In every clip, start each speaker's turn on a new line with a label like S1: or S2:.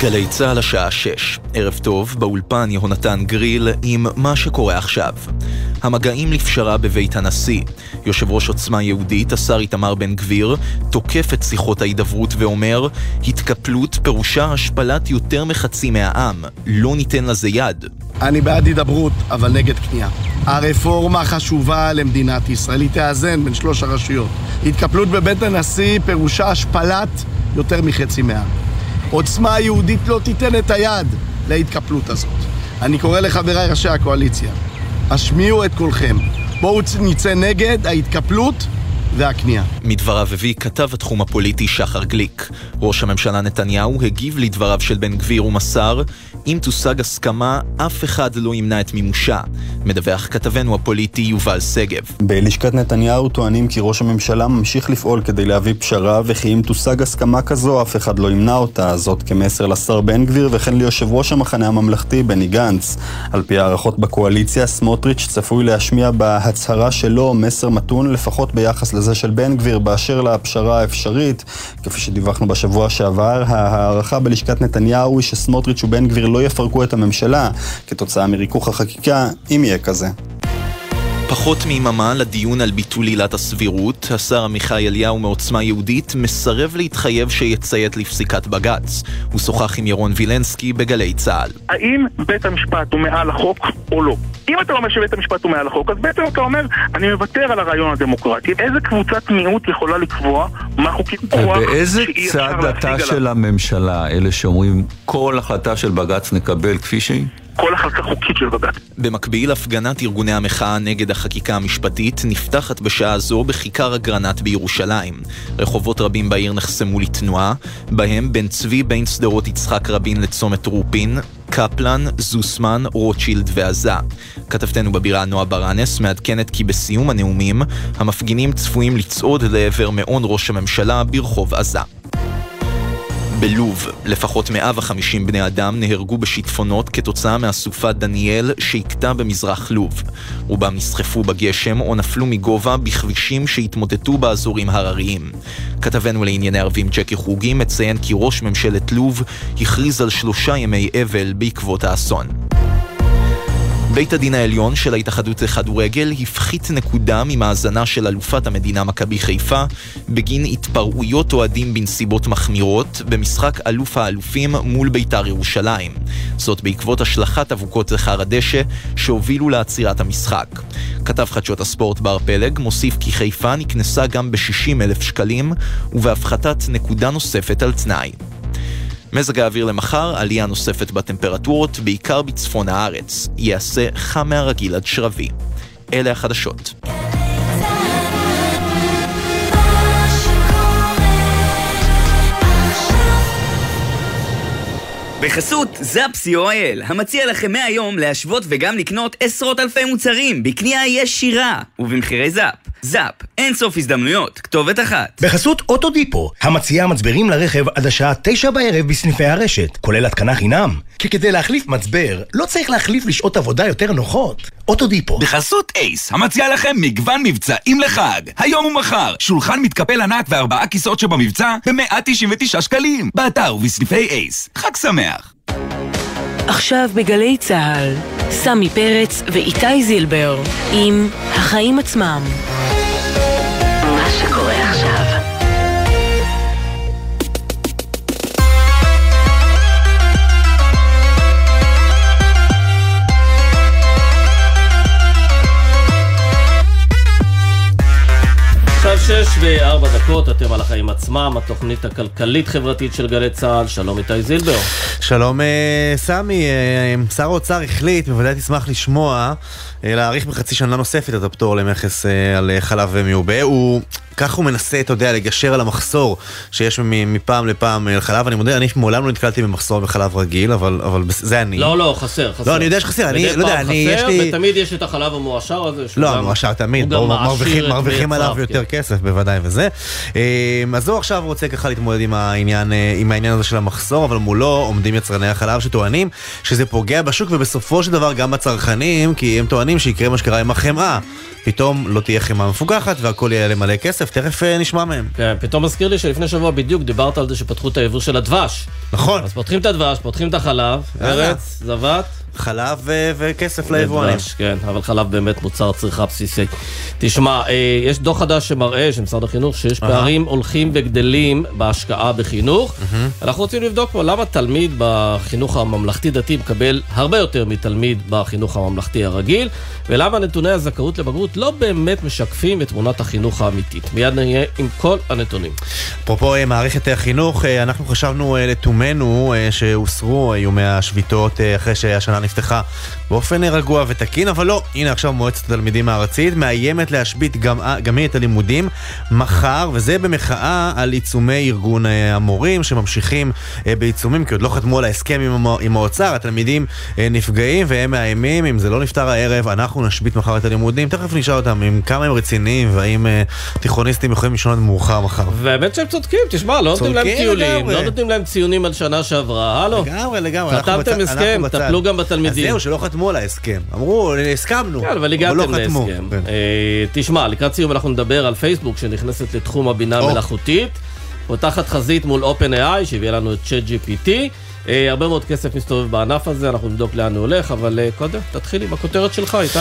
S1: גלי צה"ל השעה 6, ערב טוב, באולפן יהונתן גריל עם מה שקורה עכשיו. המגעים לפשרה בבית הנשיא. יושב ראש עוצמה יהודית, השר איתמר בן גביר, תוקף את שיחות ההידברות ואומר, התקפלות פירושה השפלת יותר מחצי מהעם, לא ניתן לזה יד.
S2: אני בעד הידברות, אבל נגד כניעה. הרפורמה חשובה למדינת ישראל, היא תאזן בין שלוש הרשויות. התקפלות בבית הנשיא פירושה השפלת יותר מחצי מהעם. עוצמה יהודית לא תיתן את היד להתקפלות הזאת. אני קורא לחבריי ראשי הקואליציה, השמיעו את קולכם. בואו נצא נגד ההתקפלות והכניעה.
S1: מדבריו הביא כתב התחום הפוליטי שחר גליק. ראש הממשלה נתניהו הגיב לדבריו של בן גביר ומסר, אם תושג הסכמה, אף אחד לא ימנע את מימושה. מדווח כתבנו הפוליטי יובל שגב.
S3: בלשכת נתניהו טוענים כי ראש הממשלה ממשיך לפעול כדי להביא פשרה, וכי אם תושג הסכמה כזו, אף אחד לא ימנע אותה. זאת כמסר לשר בן גביר וכן ליושב ראש המחנה הממלכתי בני גנץ. על פי הערכות בקואליציה, סמוטריץ' צפוי להשמיע בהצהרה שלו מסר מתון לפחות ביחס לזה של בן גביר באשר לפשרה האפשרית. כפי שדיווחנו בשבוע שעבר, ההערכה בלשכת נתניהו היא שסמוטריץ' ובן גביר לא יפרקו את הממשלה כתוצאה מריכוך החקיקה, אם יהיה כזה.
S1: פחות מיממה לדיון על ביטול עילת הסבירות, השר עמיחי אליהו מעוצמה יהודית מסרב להתחייב שיציית לפסיקת בג"ץ. הוא שוחח עם ירון וילנסקי בגלי צה"ל.
S4: האם בית המשפט הוא מעל החוק או לא? אם אתה אומר שבית המשפט הוא מעל החוק, אז בעצם אתה אומר, אני מוותר על הרעיון הדמוקרטי. איזה קבוצת מיעוט יכולה לקבוע מה חוקי כוח
S5: ובאיזה צד אתה של הממשלה, אלה שאומרים כל החלטה של בג"ץ נקבל כפי שהיא?
S4: כל החלטה חוקית של בג"ץ.
S1: במקביל, הפגנת ארגוני המחאה נגד החקיקה המשפטית נפתחת בשעה זו בכיכר אגרנט בירושלים. רחובות רבים בעיר נחסמו לתנועה, בהם בן צבי בין שדרות יצחק רבין לצומת רופין, קפלן, זוסמן, רוטשילד ועזה. כתבתנו בבירה נועה ברנס מעדכנת כי בסיום הנאומים, המפגינים צפויים לצעוד לעבר מעון ראש הממשלה ברחוב עזה. בלוב, לפחות 150 בני אדם נהרגו בשיטפונות כתוצאה מהסופה דניאל שהכתה במזרח לוב. רובם נסחפו בגשם או נפלו מגובה בכבישים שהתמוטטו באזורים הרריים. כתבנו לענייני ערבים ג'קי חוגי מציין כי ראש ממשלת לוב הכריז על שלושה ימי אבל בעקבות האסון. בית הדין העליון של ההתאחדות לכדורגל הפחית נקודה ממאזנה של אלופת המדינה מכבי חיפה בגין התפרעויות אוהדים בנסיבות מחמירות במשחק אלוף האלופים מול בית"ר ירושלים. זאת בעקבות השלכת אבוקות זכר הדשא שהובילו לעצירת המשחק. כתב חדשות הספורט בר פלג מוסיף כי חיפה נקנסה גם ב-60 אלף שקלים ובהפחתת נקודה נוספת על תנאי. מזג האוויר למחר, עלייה נוספת בטמפרטורות, בעיקר בצפון הארץ. ייעשה חם מהרגיל עד שרבי. אלה החדשות.
S6: בחסות זאפ co.il, המציע לכם מהיום להשוות וגם לקנות עשרות אלפי מוצרים בקנייה ישירה ובמחירי זאפ. זאפ, אין סוף הזדמנויות, כתובת אחת.
S7: בחסות אוטודיפו, המציעה מצברים לרכב עד השעה תשע בערב בסניפי הרשת, כולל התקנה חינם. כי כדי להחליף מצבר, לא צריך להחליף לשעות עבודה יותר נוחות. אוטודיפו.
S8: בחסות אייס, המציע לכם מגוון מבצעים לחג. היום ומחר, שולחן מתקפל ענק וארבעה כיסאות שבמבצע ב-199 שקלים. באתר ובסניפי אייס. חג שמח.
S9: עכשיו בגלי צה"ל, סמי פרץ ואיתי זילבר עם החיים עצמם. מה שקורה
S10: שש וארבע דקות, אתם על החיים עצמם, התוכנית הכלכלית-חברתית של גלי צה"ל, שלום איתי זילבר.
S11: שלום אה, סמי, אה, שר האוצר החליט, בוודאי תשמח לשמוע, להאריך בחצי שנה נוספת את הפטור למכס על חלב מיובא. הוא, כך הוא מנסה, אתה יודע, לגשר על המחסור שיש מפעם לפעם על חלב. אני מודה, אני מעולם לא נתקלתי במחסור בחלב רגיל, אבל, אבל זה אני.
S10: לא, לא, חסר, חסר.
S11: לא, אני יודע שחסר, אני לא יודע, אני, יש לי...
S10: ותמיד יש את החלב המועשר הזה.
S11: לא, המועשר תמיד, מרוויחים עליו יותר כסף, בוודאי וזה. אה, אז הוא עכשיו רוצה ככה להתמודד עם העניין, אה, עם העניין הזה של המחסור, אבל מולו עומדים יצרני החלב שטוענים שזה פוגע בשוק ובסופו של דבר גם בצרכנים, כי הם טוענים שיקרה מה שקרה עם החמאה. פתאום לא תהיה חמאה מפוקחת והכל יהיה למלא כסף, תכף אה, נשמע מהם.
S10: כן, פתאום מזכיר לי שלפני שבוע בדיוק דיברת על זה שפתחו את היבוא של הדבש.
S11: נכון.
S10: אז פותחים את הדבש, פותחים את החלב. ארץ, זבת.
S11: חלב ו- וכסף ליבואנים.
S10: כן, אבל חלב באמת מוצר צריכה בסיסי. תשמע, אה, יש דוח חדש שמראה, של משרד החינוך, שיש. פערים הולכים וגדלים בהשקעה בחינוך. אנחנו רוצים לבדוק פה למה תלמיד בחינוך הממלכתי-דתי מקבל הרבה יותר מתלמיד בחינוך הממלכתי הרגיל, ולמה נתוני הזכאות לבגרות לא באמת משקפים את תמונת החינוך האמיתית. מיד נהיה עם כל הנתונים.
S11: אפרופו אה, מערכת החינוך, אה, אנחנו חשבנו אה, לתומנו אה, שהוסרו איומי השביתות אה, אחרי שהשנה נפתחה באופן רגוע ותקין, אבל לא, הנה עכשיו מועצת התלמידים הארצית מאיימת להשבית גם, אה, גם היא את הלימודים מחר, וזה במחאה על עיצומי ארגון אה, המורים שממשיכים אה, בעיצומים, כי עוד לא חתמו על ההסכם עם, עם האוצר, התלמידים נפגעים והם מאיימים, אם זה לא נפתר הערב, אנחנו נשבית מחר את הלימודים, תכף נשאל אותם אם כמה הם רציניים והאם תיכוניסטים יכולים לישון עד מאוחר מחר.
S10: והאמת שהם צודקים, תשמע, לא נותנים להם טיולים. לא נותנים להם ציונים על שנה שעברה, הלו.
S11: לגמרי, לגמרי.
S10: חתמתם הסכם. טפלו גם בתלמידים.
S11: אז זהו, שלא חתמו על ההסכם. אמרו, הסכמנו,
S10: כן, אבל
S11: לא
S10: הגעתם
S11: חתמו.
S10: להסכם.
S11: כן.
S10: אה, תשמע, לקראת סיום אנחנו נדבר על פייסבוק שנכנסת לתחום הבינה. המלאכותית. פותחת חזית מול OpenAI שהביאה לנו את ChatGPT. אה, הרבה מאוד כסף מסתובב בענף הזה, אנחנו נבדוק לאן הוא הולך, אבל אה, קודם, תתחיל עם הכותרת שלך, איתי.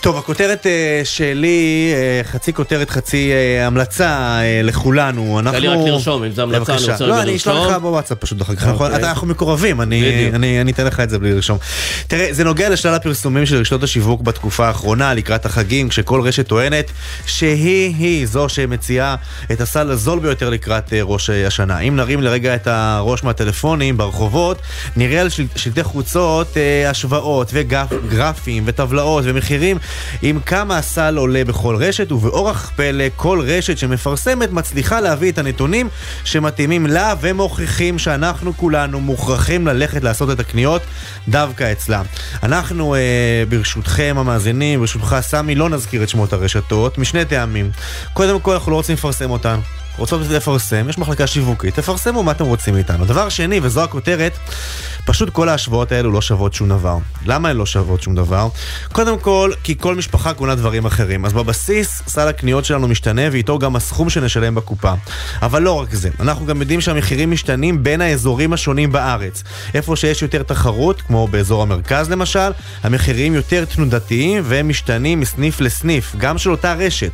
S11: טוב, הכותרת אה, שלי, חצי כותרת, חצי המלצה לכולנו. אנחנו...
S10: לי רק לרשום, אם זה המלצה, אני. רוצה
S11: לא,
S10: רגע
S11: אני אשלח
S10: לרשום.
S11: לך בוואטסאפ פשוט אחר כך.
S10: אוקיי.
S11: אנחנו- אנחנו מקורבים, אני- אתן לך את זה בלי לרשום. תראה, זה נוגע לשלל הפרסומים של רשתות השיווק בתקופה האחרונה, לקראת החגים, כשכל רשת טוענת שהיא-היא זו שמציעה את הסל הזול ביותר לקראת ראש השנה. אם נרים לרגע את הראש מהטלפונים ברחובות, נראה על של- שלטי חוצות אה, השוואות וגרפים וטבלאות ומחירים עם כמה הסל עולה בכל רשת, ובאורח פלא כל רשת שמפרסמת מצליחה להביא את הנתונים שמתאימים לה ומוכיחים שאנחנו כולנו מוכרחים ללכת לעשות את הקניות דווקא אצלה. אנחנו, אה, ברשותכם המאזינים, ברשותך סמי, לא נזכיר את שמות הרשתות, משני טעמים. קודם כל, אנחנו לא רוצים לפרסם אותן. רוצות לפרסם, יש מחלקה שיווקית, תפרסמו מה אתם רוצים מאיתנו. דבר שני, וזו הכותרת, פשוט כל ההשוואות האלו לא שוות שום דבר. למה הן לא שוות שום דבר? קודם כל, כי כל משפחה קונה דברים אחרים. אז בבסיס, סל הקניות שלנו משתנה, ואיתו גם הסכום שנשלם בקופה. אבל לא רק זה, אנחנו גם יודעים שהמחירים משתנים בין האזורים השונים בארץ. איפה שיש יותר תחרות, כמו באזור המרכז למשל, המחירים יותר תנודתיים והם משתנים מסניף לסניף, גם של אותה רשת.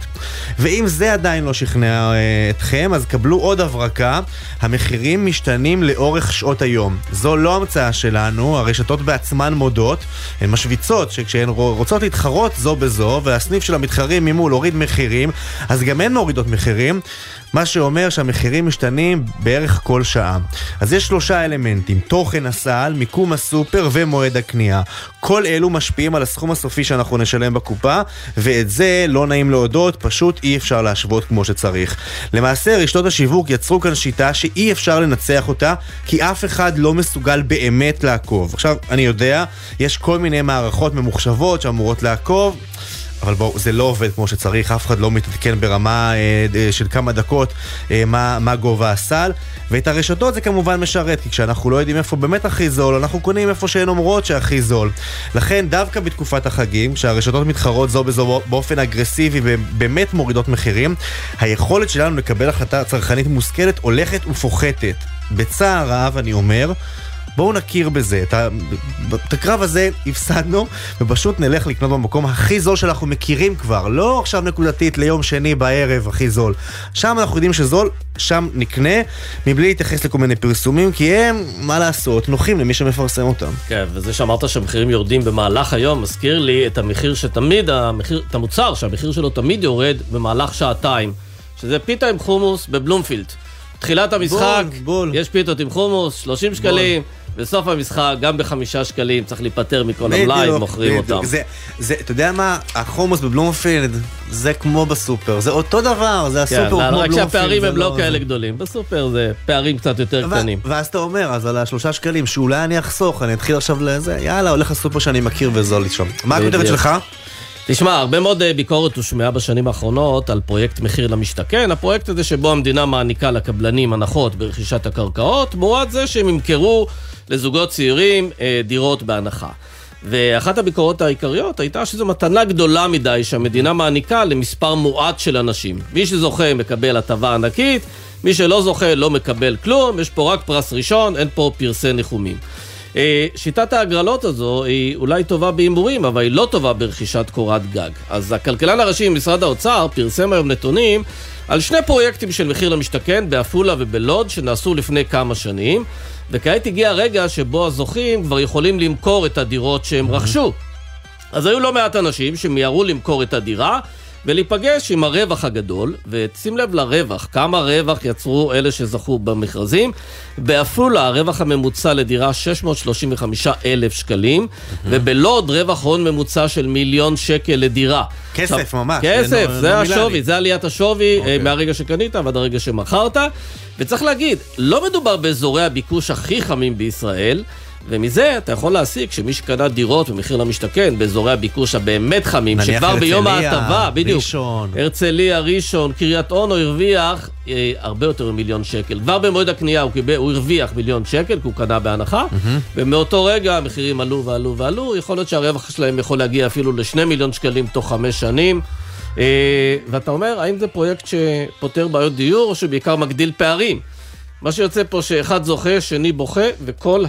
S11: ואם זה עדיין לא שכנע אה, אתכם, אז קבלו עוד הברקה, המחירים משתנים לאורך שעות היום. זו לא המצאה שלנו, הרשתות בעצמן מודות, הן משוויצות שכשהן רוצות להתחרות זו בזו, והסניף של המתחרים ממול הוריד מחירים, אז גם הן מורידות מחירים. מה שאומר שהמחירים משתנים בערך כל שעה. אז יש שלושה אלמנטים, תוכן הסל, מיקום הסופר ומועד הקנייה. כל אלו משפיעים על הסכום הסופי שאנחנו נשלם בקופה, ואת זה לא נעים להודות, פשוט אי אפשר להשוות כמו שצריך. למעשה רשתות השיווק יצרו כאן שיטה שאי אפשר לנצח אותה, כי אף אחד לא מסוגל באמת לעקוב. עכשיו, אני יודע, יש כל מיני מערכות ממוחשבות שאמורות לעקוב. אבל בואו, זה לא עובד כמו שצריך, אף אחד לא מתעדכן ברמה אה, אה, של כמה דקות אה, מה, מה גובה הסל, ואת הרשתות זה כמובן משרת, כי כשאנחנו לא יודעים איפה באמת הכי זול, אנחנו קונים איפה שהן אומרות שהכי זול. לכן דווקא בתקופת החגים, כשהרשתות מתחרות זו בזו באופן אגרסיבי ובאמת מורידות מחירים, היכולת שלנו לקבל החלטה צרכנית מושכלת הולכת ופוחתת. בצער רב אני אומר, בואו נכיר בזה, את, ה... את הקרב הזה הפסדנו, ופשוט נלך לקנות במקום הכי זול שאנחנו מכירים כבר, לא עכשיו נקודתית ליום שני בערב הכי זול. שם אנחנו יודעים שזול, שם נקנה, מבלי להתייחס לכל מיני פרסומים, כי הם, מה לעשות, נוחים למי שמפרסם אותם.
S10: כן, וזה שאמרת שהמחירים יורדים במהלך היום, מזכיר לי את המחיר שתמיד, המחיר, את המוצר שהמחיר שלו תמיד יורד במהלך שעתיים, שזה פיתה עם חומוס בבלומפילד. תחילת המשחק,
S11: בול, בול.
S10: יש פיתות עם חומוס, 30 שקלים, בסוף המשחק, גם בחמישה שקלים, צריך להיפטר מכל המלאי, מוכרים. אותם.
S11: זה, זה, אתה יודע מה? החומוס בבלומפילד זה כמו בסופר, זה אותו דבר, זה הסופר
S10: כן,
S11: כמו
S10: רק
S11: בלומפילד.
S10: שהפערים
S11: זה
S10: הם לא כאלה גדולים, בסופר זה פערים קצת יותר קטנים.
S11: ואז אתה אומר, אז על השלושה שקלים, שאולי אני אחסוך, אני אתחיל עכשיו לזה, יאללה, הולך לסופר שאני מכיר וזול לשם. מה הכותרת
S10: בדיוק.
S11: שלך?
S10: תשמע, הרבה מאוד אה, ביקורת הושמעה בשנים האחרונות על פרויקט מחיר למשתכן, הפרויקט הזה שבו המדינה מעניקה לקבלנים הנחות ברכישת הקרקעות, תמורת זה שהם ימכרו לזוגות צעירים אה, דירות בהנחה. ואחת הביקורות העיקריות הייתה שזו מתנה גדולה מדי שהמדינה מעניקה למספר מועט של אנשים. מי שזוכה מקבל הטבה ענקית, מי שלא זוכה לא מקבל כלום, יש פה רק פרס ראשון, אין פה פרסי ניחומים. אה, שיטת ההגרלות הזו היא אולי טובה בהימורים, אבל היא לא טובה ברכישת קורת גג. אז הכלכלן הראשי ממשרד האוצר פרסם היום נתונים על שני פרויקטים של מחיר למשתכן בעפולה ובלוד שנעשו לפני כמה שנים, וכעת הגיע הרגע שבו הזוכים כבר יכולים למכור את הדירות שהם רכשו. אז היו לא מעט אנשים שמיהרו למכור את הדירה, ולהיפגש עם הרווח הגדול, ושים לב לרווח, כמה רווח יצרו אלה שזכו במכרזים. בעפולה הרווח הממוצע לדירה 635 אלף שקלים, ובלוד רווח הון ממוצע של מיליון שקל לדירה.
S11: כסף
S10: עכשיו,
S11: ממש.
S10: כסף, זה
S11: לא
S10: השווי. זה עליית השווי okay.
S11: אוקיי.
S10: מהרגע שקנית ועד הרגע שמכרת. וצריך להגיד, לא מדובר באזורי הביקוש הכי חמים בישראל. ומזה אתה יכול להסיק שמי שקנה דירות במחיר למשתכן באזורי הביקוש הבאמת חמים, שכבר ביום ההטבה, בדיוק,
S11: ראשון.
S10: הרצליה, ראשון, קריית אונו הרוויח אה, הרבה יותר ממיליון שקל. כבר במועד הקנייה הוא, קיבל, הוא הרוויח מיליון שקל, כי הוא קנה בהנחה, ומאותו רגע המחירים עלו ועלו ועלו, יכול להיות שהרווח שלהם יכול להגיע אפילו לשני מיליון שקלים תוך חמש שנים. אה, ואתה אומר, האם זה פרויקט שפותר בעיות דיור, או שבעיקר מגדיל פערים? מה שיוצא פה שאחד זוכה, שני בוכה, וכל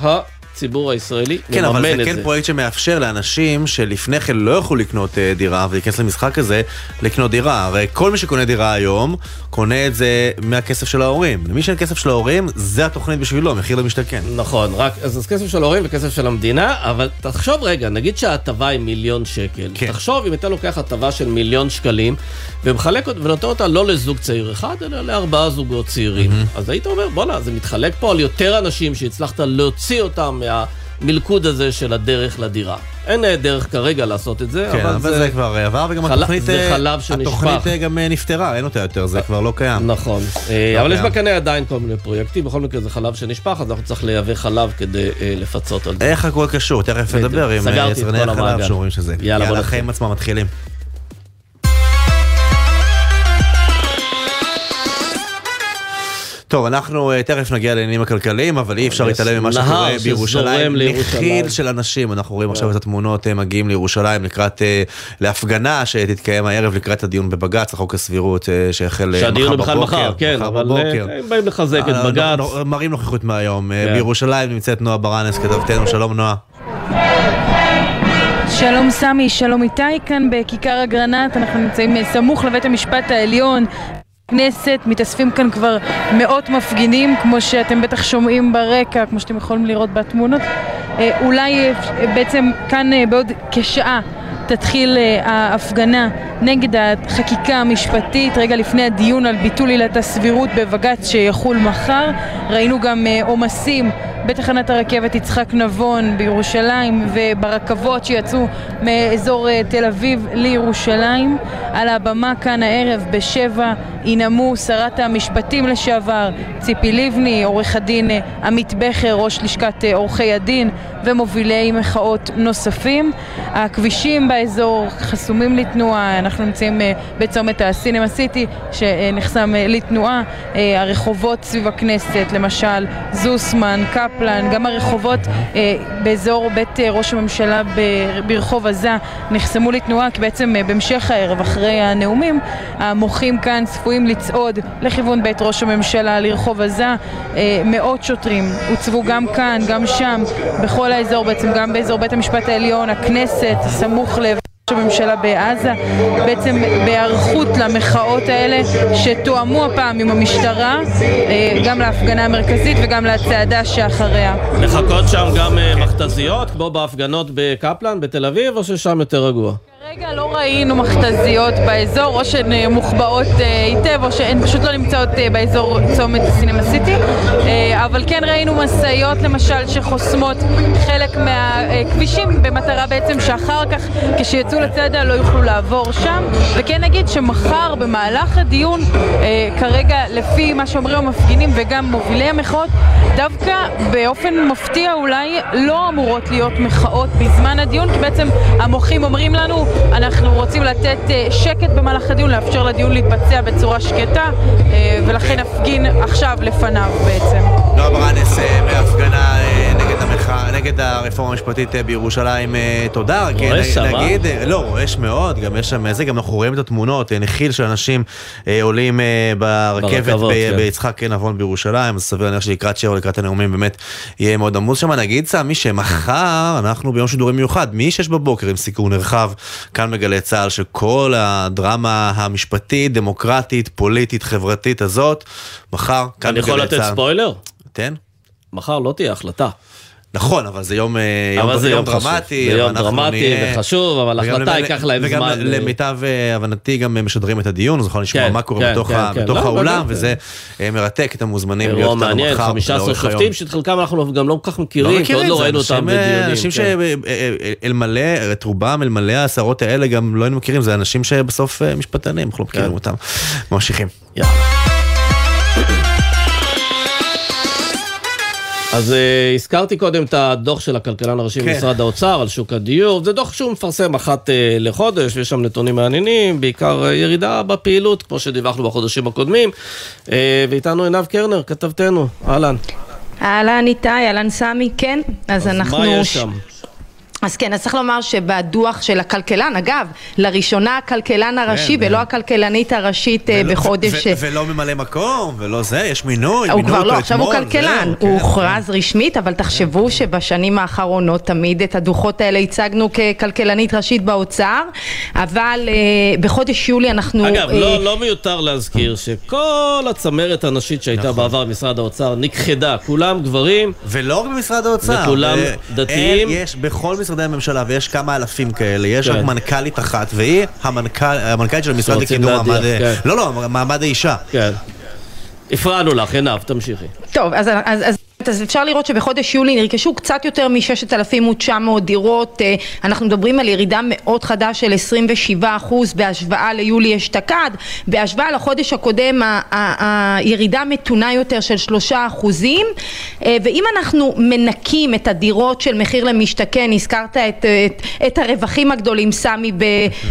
S10: הציבור הישראלי
S11: כן, אבל
S10: מממן
S11: זה
S10: את
S11: כן
S10: זה.
S11: פרויקט שמאפשר לאנשים שלפני כן לא יכלו לקנות אה, דירה ולהיכנס למשחק הזה, לקנות דירה. הרי כל מי שקונה דירה היום, קונה את זה מהכסף של ההורים. למי שאין כסף של ההורים, זה התוכנית בשבילו, מחיר למשתכן.
S10: נכון, רק, אז, אז כסף של ההורים וכסף של המדינה, אבל תחשוב רגע, נגיד שההטבה היא מיליון שקל.
S11: כן.
S10: תחשוב אם אתה לוקח הטבה של מיליון שקלים, ומחלק ונותן אותה לא לזוג צעיר אחד, אלא לארבעה זוגות צעירים. אז היית אומר, בואנה, זה מתחלק פה על יותר אנשים שהצלחת להוציא אותם מהמלכוד הזה של הדרך לדירה. אין אה, דרך כרגע לעשות את זה,
S11: כן, אבל זה כבר עבר, וגם
S10: חלב-
S11: התוכנית...
S10: זה
S11: אה,
S10: חלב שנשפך.
S11: התוכנית אה, גם נפתרה, אין אותה יותר, זה כבר לא קיים.
S10: נכון, אה, אבל יש
S11: קיים.
S10: בקנה עדיין כל מיני פרויקטים, בכל מקרה זה חלב שנשפך, אז אנחנו צריך לייבא חלב כדי לפצות על זה.
S11: איך הכל קשור? תכף. נדבר עם יצרני החלב. שאומרים שזה.
S10: יאללה, בוא
S11: יאללה,
S10: נתחיל.
S11: החיים עצמם מתחילים. טוב, אנחנו אה, תכף נגיע לעניינים הכלכליים, אבל אי אפשר להתעלם ממה שקורה בירושלים. נחיל של אנשים, אנחנו רואים עכשיו את התמונות אה, מגיעים לירושלים לקראת, אה, להפגנה שתתקיים הערב לקראת הדיון בבג"ץ, החוק הסבירות שהחל אה,
S10: שהדיון הוא בכלל
S11: בבוקר,
S10: מחר, כן,
S11: מחר
S10: אבל
S11: בבוקר.
S10: הם באים לחזק את
S11: אה,
S10: בג"ץ.
S11: נו- מראים נוכחות מהיום.
S10: כן.
S11: בירושלים נמצאת נועה ברנס, כתבתנו, שלום נועה.
S12: שלום סמי, שלום איתי, כאן בכיכר אגרנט, אנחנו נמצאים סמוך לבית המשפט העליון. כנסת, מתאספים כאן כבר מאות מפגינים, כמו שאתם בטח שומעים ברקע, כמו שאתם יכולים לראות בתמונות. אה, אולי אה, בעצם כאן אה, בעוד כשעה תתחיל אה, ההפגנה נגד החקיקה המשפטית, רגע לפני הדיון על ביטול עילת הסבירות בבג"ץ שיחול מחר. ראינו גם אה, עומסים בתחנת הרכבת יצחק נבון בירושלים וברכבות שיצאו מאזור אה, תל אביב לירושלים. על הבמה כאן הערב בשבע ינאמו שרת המשפטים לשעבר ציפי לבני, עורך הדין עמית בכר, ראש לשכת עורכי הדין ומובילי מחאות נוספים. הכבישים באזור חסומים לתנועה, אנחנו נמצאים אה, בצומת הסינמה סיטי שנחסם אה, לתנועה. אה, הרחובות סביב הכנסת, למשל זוסמן, קפלן, גם הרחובות באזור בית ראש הממשלה ברחוב עזה נחסמו לתנועה כי בעצם בהמשך הערב אחרי הנאומים המוחים כאן צפויים לצעוד לכיוון בית ראש הממשלה לרחוב עזה מאות שוטרים הוצבו גם כאן, גם שם, בכל האזור בעצם, גם באזור בית המשפט העליון, הכנסת, סמוך ראש הממשלה בעזה, בעצם בהיערכות למחאות האלה שתואמו הפעם עם המשטרה, אה, גם להפגנה המרכזית וגם לצעדה שאחריה.
S10: לחכות שם גם אה, מכתזיות, כמו בהפגנות בקפלן, בתל אביב, או ששם יותר רגוע?
S12: כרגע לא ראינו מכתזיות באזור, או שהן אה, מוחבאות אה, היטב, או שהן פשוט לא נמצאות אה, באזור צומת סינמה סיטי. אבל כן ראינו משאיות למשל שחוסמות חלק מהכבישים במטרה בעצם שאחר כך כשיצאו לצעדה לא יוכלו לעבור שם. וכן נגיד שמחר במהלך הדיון, כרגע לפי מה שאומרים המפגינים וגם מובילי המחאות, דווקא באופן מפתיע אולי לא אמורות להיות מחאות בזמן הדיון, כי בעצם המוחים אומרים לנו אנחנו רוצים לתת אה, שקט במהלך הדיון, לאפשר לדיון להתבצע בצורה שקטה, אה, ולכן נפגין עכשיו לפניו בעצם.
S11: נועה ברנס אה, אה, נגד הרפורמה המשפטית אה, בירושלים, אה, תודה.
S10: רועש שם, אה?
S11: נגיד, אה, לא, רועש מאוד, גם יש שם זה, גם אנחנו רואים את התמונות, נחיל של אנשים עולים ברכבת
S10: ברכבות,
S11: ב-
S10: כן.
S11: ביצחק נבון בירושלים, אז סביר להניח שלקראת שבע, לקראת הנאומים באמת יהיה מאוד עמוס שם. נגיד סמי שמחר אנחנו ביום שידורי מיוחד, מ-6 בבוקר עם סיקור נרחב, כאן בגלי צה"ל, שכל הדרמה המשפטית, דמוקרטית, פוליטית, חברתית הזאת, מחר, כאן
S10: אני
S11: בגלי
S10: יכול
S11: צה"ל.
S10: לתת ספוילר?
S11: תן.
S10: מחר לא תהיה החלטה.
S11: נכון, אבל זה יום, אה, יום,
S10: אבל זה יום.
S11: דרמטי.
S10: זה יום דרמטי
S11: נהיה-
S10: וחשוב, אבל
S11: וגם
S10: החלטה ייקח להם
S11: וגם
S10: זמן.
S11: למיטב אה, הבנתי גם אה, משדרים את הדיון, אז יכול לשמוע
S10: כן,
S11: מה קורה
S10: כן,
S11: בתוך
S10: כן,
S11: ה-
S10: כן.
S11: בתוך
S10: לא,
S11: האולם,
S10: באמת,
S11: וזה אה, מרתק את המוזמנים להיות איתנו מחר
S10: 15
S11: לאורך היום.
S10: שופטים שאת חלקם אנחנו גם לא כל כך
S11: לא
S10: מכירים, כי עוד
S11: מכירים,
S10: לא ראינו אותם
S11: אה,
S10: בדיונים.
S11: אנשים
S10: כן.
S11: שאלמלא, את רובם, אלמלא העשרות האלה, גם לא היינו מכירים, זה אנשים שבסוף אה, משפטנים, אנחנו לא
S10: כן.
S11: מכירים אותם. ממשיכים.
S10: אז uh, הזכרתי קודם את הדוח של הכלכלן הראשי
S11: כן.
S10: במשרד האוצר על שוק הדיור, זה דוח שהוא מפרסם אחת uh, לחודש, ויש שם נתונים מעניינים, בעיקר uh, ירידה בפעילות, כמו שדיווחנו בחודשים הקודמים. Uh, ואיתנו עינב קרנר, כתבתנו, אהלן.
S13: אהלן איתי, אהלן סמי, כן, אז, אנחנו...
S10: מה יש שם?
S13: אז כן, אז צריך לומר שבדוח של הכלכלן, אגב, לראשונה הכלכלן הראשי
S11: כן,
S13: ולא הכלכלנית הראשית אה,
S11: ולא-
S13: בחודש...
S11: ו- ו- ולא ממלא מקום, ולא זה, יש מינוי,
S13: הוא
S11: מינו
S13: כבר
S11: אותו
S13: לא, עכשיו הוא
S11: אתמול,
S13: כלכלן,
S11: זהו,
S13: הוא
S11: כן.
S13: הוכרז רשמית, אבל תחשבו שבשנים האחרונות תמיד את הדוחות האלה הצגנו ככלכלנית ראשית באוצר, אבל אה, בחודש יולי אנחנו...
S10: אגב,
S13: אה,
S10: לא, לא מיותר להזכיר שכל הצמרת הנשית שהייתה
S11: נכון.
S10: בעבר במשרד האוצר נכחדה, כולם גברים.
S11: ולא רק במשרד האוצר.
S10: וכולם
S11: ו-
S10: דתיים.
S11: אין, יש בכל משרדי הממשלה, ויש כמה אלפים כאלה, יש
S10: כן.
S11: רק מנכ"לית אחת, והיא המנכ"ל- המנכ"לית של המשרד לקידום מעמד...
S10: כן.
S11: לא, לא, מעמד האישה.
S10: כן. הפרענו לך, עינב, תמשיכי.
S13: טוב, אז, אז, אז, אז אפשר לראות שבחודש יולי נרכשו קצת יותר מ-6,900 דירות, אה, אנחנו מדברים על ירידה מאוד חדה של 27% בהשוואה ליולי אשתקד, בהשוואה לחודש הקודם הירידה מתונה יותר של 3%, אה, ואם אנחנו מנקים את הדירות של מחיר למשתכן, הזכרת את, את, את הרווחים הגדולים, סמי,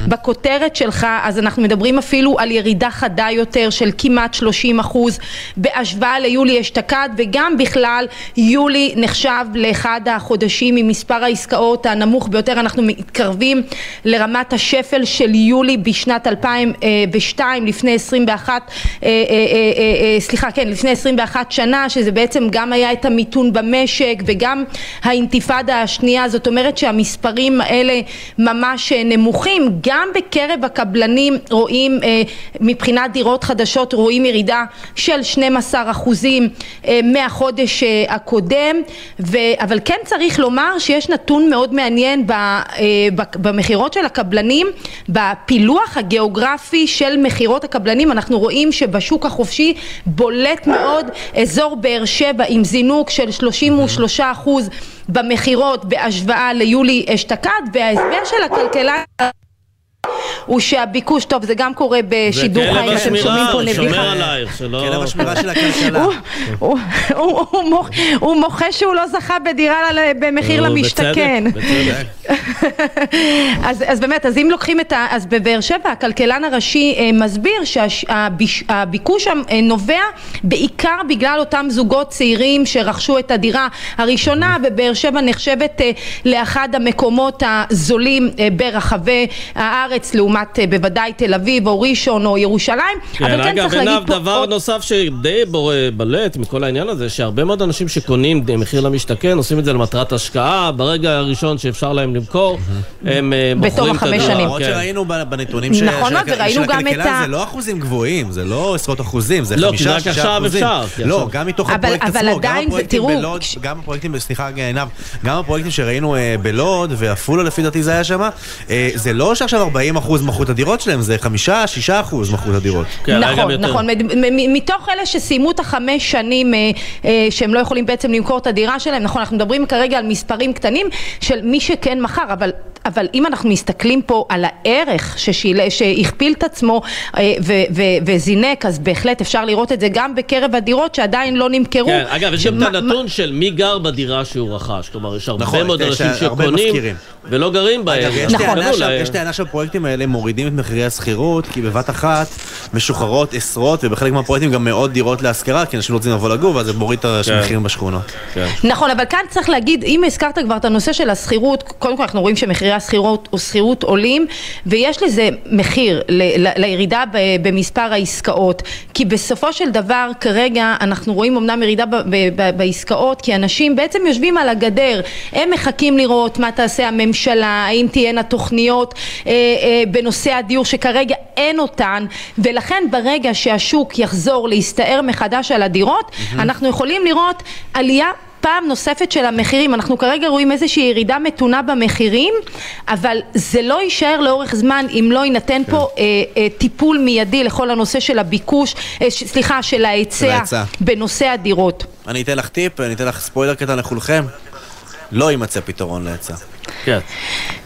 S13: בכותרת שלך, אז אנחנו מדברים אפילו על ירידה חדה יותר של כמעט 30 אחוז. בהשוואה ליולי אשתקד וגם בכלל יולי נחשב לאחד החודשים עם מספר העסקאות הנמוך ביותר. אנחנו מתקרבים לרמת השפל של יולי בשנת 2002 לפני 21 אה, אה, אה, סליחה כן לפני 21 שנה שזה בעצם גם היה את המיתון במשק וגם האינתיפאדה השנייה. זאת אומרת שהמספרים האלה ממש נמוכים. גם בקרב הקבלנים רואים מבחינת דירות חדשות רואים ירידה של 12 אחוזים אה, מהחודש הקודם ו... אבל כן צריך לומר שיש נתון מאוד מעניין אה, במכירות של הקבלנים. בפילוח הגיאוגרפי של מכירות הקבלנים אנחנו רואים שבשוק החופשי בולט מאוד אזור באר שבע עם זינוק של 33 אחוז במכירות בהשוואה ליולי אשתקד וההסבר של הכלכלן הוא שהביקוש, טוב זה גם קורה בשידור
S10: זה
S13: חיים,
S10: כלב
S13: אתם שומעים פה
S10: השמירה, שומר
S13: נביחה.
S10: עלייך, שלא...
S11: כלב השמירה של הכלכלה.
S13: הוא- הוא- הוא- הוא מוח- הוא מוחה שהוא לא זכה בדירה במחיר
S10: נו,
S13: למשתכן. אז, באמת, אז אם לוקחים את ה... אז בבאר שבע הכלכלן הראשי אה, מסביר שהביקוש שם אה, נובע בעיקר בגלל אותם זוגות צעירים שרכשו את הדירה הראשונה, ובאר שבע נחשבת אה, לאחד המקומות הזולים אה, ברחבי הארץ, לעומת אה, בוודאי תל אביב או ראשון או ירושלים.
S10: כן,
S13: אבל כן
S10: אגב,
S13: צריך להגיד פה
S10: דבר
S13: עוד...
S10: נוסף שדי בולט מכל העניין הזה, שהרבה מאוד אנשים שקונים מחיר למשתכן עושים את זה למטרת השקעה, ברגע הראשון שאפשר להם למכור, הם אה,
S13: בתום
S10: מוכרים את
S13: החמש
S10: הדירה.
S13: שנים.
S11: למרות
S10: כן.
S11: שראינו בנתונים
S13: נכון
S11: של
S13: את
S11: הכלכלן, זה לא אחוזים גבוהים, זה לא עשרות אחוזים, זה
S10: לא,
S11: חמישה, שישה אחוזים. לא,
S10: עכשיו-
S11: גם מתוך
S13: אבל-
S11: הפרויקט עצמו, גם הפרויקטים בלוד, גם הפרויקטים, סליחה עינב, גם הפרויקטים שראינו אה, בלוד ועפולה לפי דעתי זה היה שם, אה, זה לא שעכשיו 40 אחוז מכרו את הדירות שלהם, זה חמישה, שישה אחוז מכרו את הדירות.
S10: כן,
S13: נכון. נכון, מתוך אלה שסיימו את החמש שנים אה, אה, שהם לא יכולים בעצם למכור את הדירה שלהם, נכון, אנחנו מדברים כרגע על מספרים קטנים של מי שכן מכר, אבל אבל אם אנחנו מסתכלים פה על הערך ששיל... שהכפיל את עצמו אה, ו... ו... וזינק, אז בהחלט אפשר לראות את זה גם בקרב הדירות שעדיין לא נמכרו.
S10: כן, אגב, יש גם את הנתון של מי גר בדירה שהוא רכש. כלומר, יש הרבה
S11: נכון,
S10: מאוד
S11: יש
S10: אנשים שקונים. ולא גרים בהם.
S11: אגב, יש
S10: נכון.
S11: טענה
S10: קנו
S11: שה- שהפרויקטים האלה מורידים את מחירי השכירות, כי בבת אחת משוחררות עשרות, ובחלק מהפרויקטים גם מאות דירות להשכרה, כי אנשים לא רוצים לבוא לגור, ואז זה מוריד את המחירים בשכונות.
S13: נכון, אבל כאן צריך להגיד, אם הזכרת כבר את הנושא של השכירות, קודם כל אנחנו רואים שמחירי השכירות או שכירות עולים, ויש לזה מחיר לירידה במספר העסקאות, כי בסופו של דבר כרגע אנחנו רואים אמנם ירידה ב- ב- ב- בעסקאות, כי אנשים בעצם יושבים על הגדר, הם מחכים לראות מה תעשה הממשלה, האם תהיינה תוכניות. אה, בנושא הדיור שכרגע אין אותן, ולכן ברגע שהשוק יחזור להסתער מחדש על הדירות, אנחנו יכולים לראות עלייה פעם נוספת של המחירים, אנחנו כרגע רואים איזושהי ירידה מתונה במחירים, אבל זה לא יישאר לאורך זמן אם לא יינתן פה אה, אה, טיפול מיידי לכל הנושא של הביקוש, אה, ש- סליחה, של ההיצע. בנושא הדירות.
S11: אני אתן לך טיפ, אני אתן לך ספוילר קטן לכולכם. לא יימצא פתרון להיצע.
S10: כן.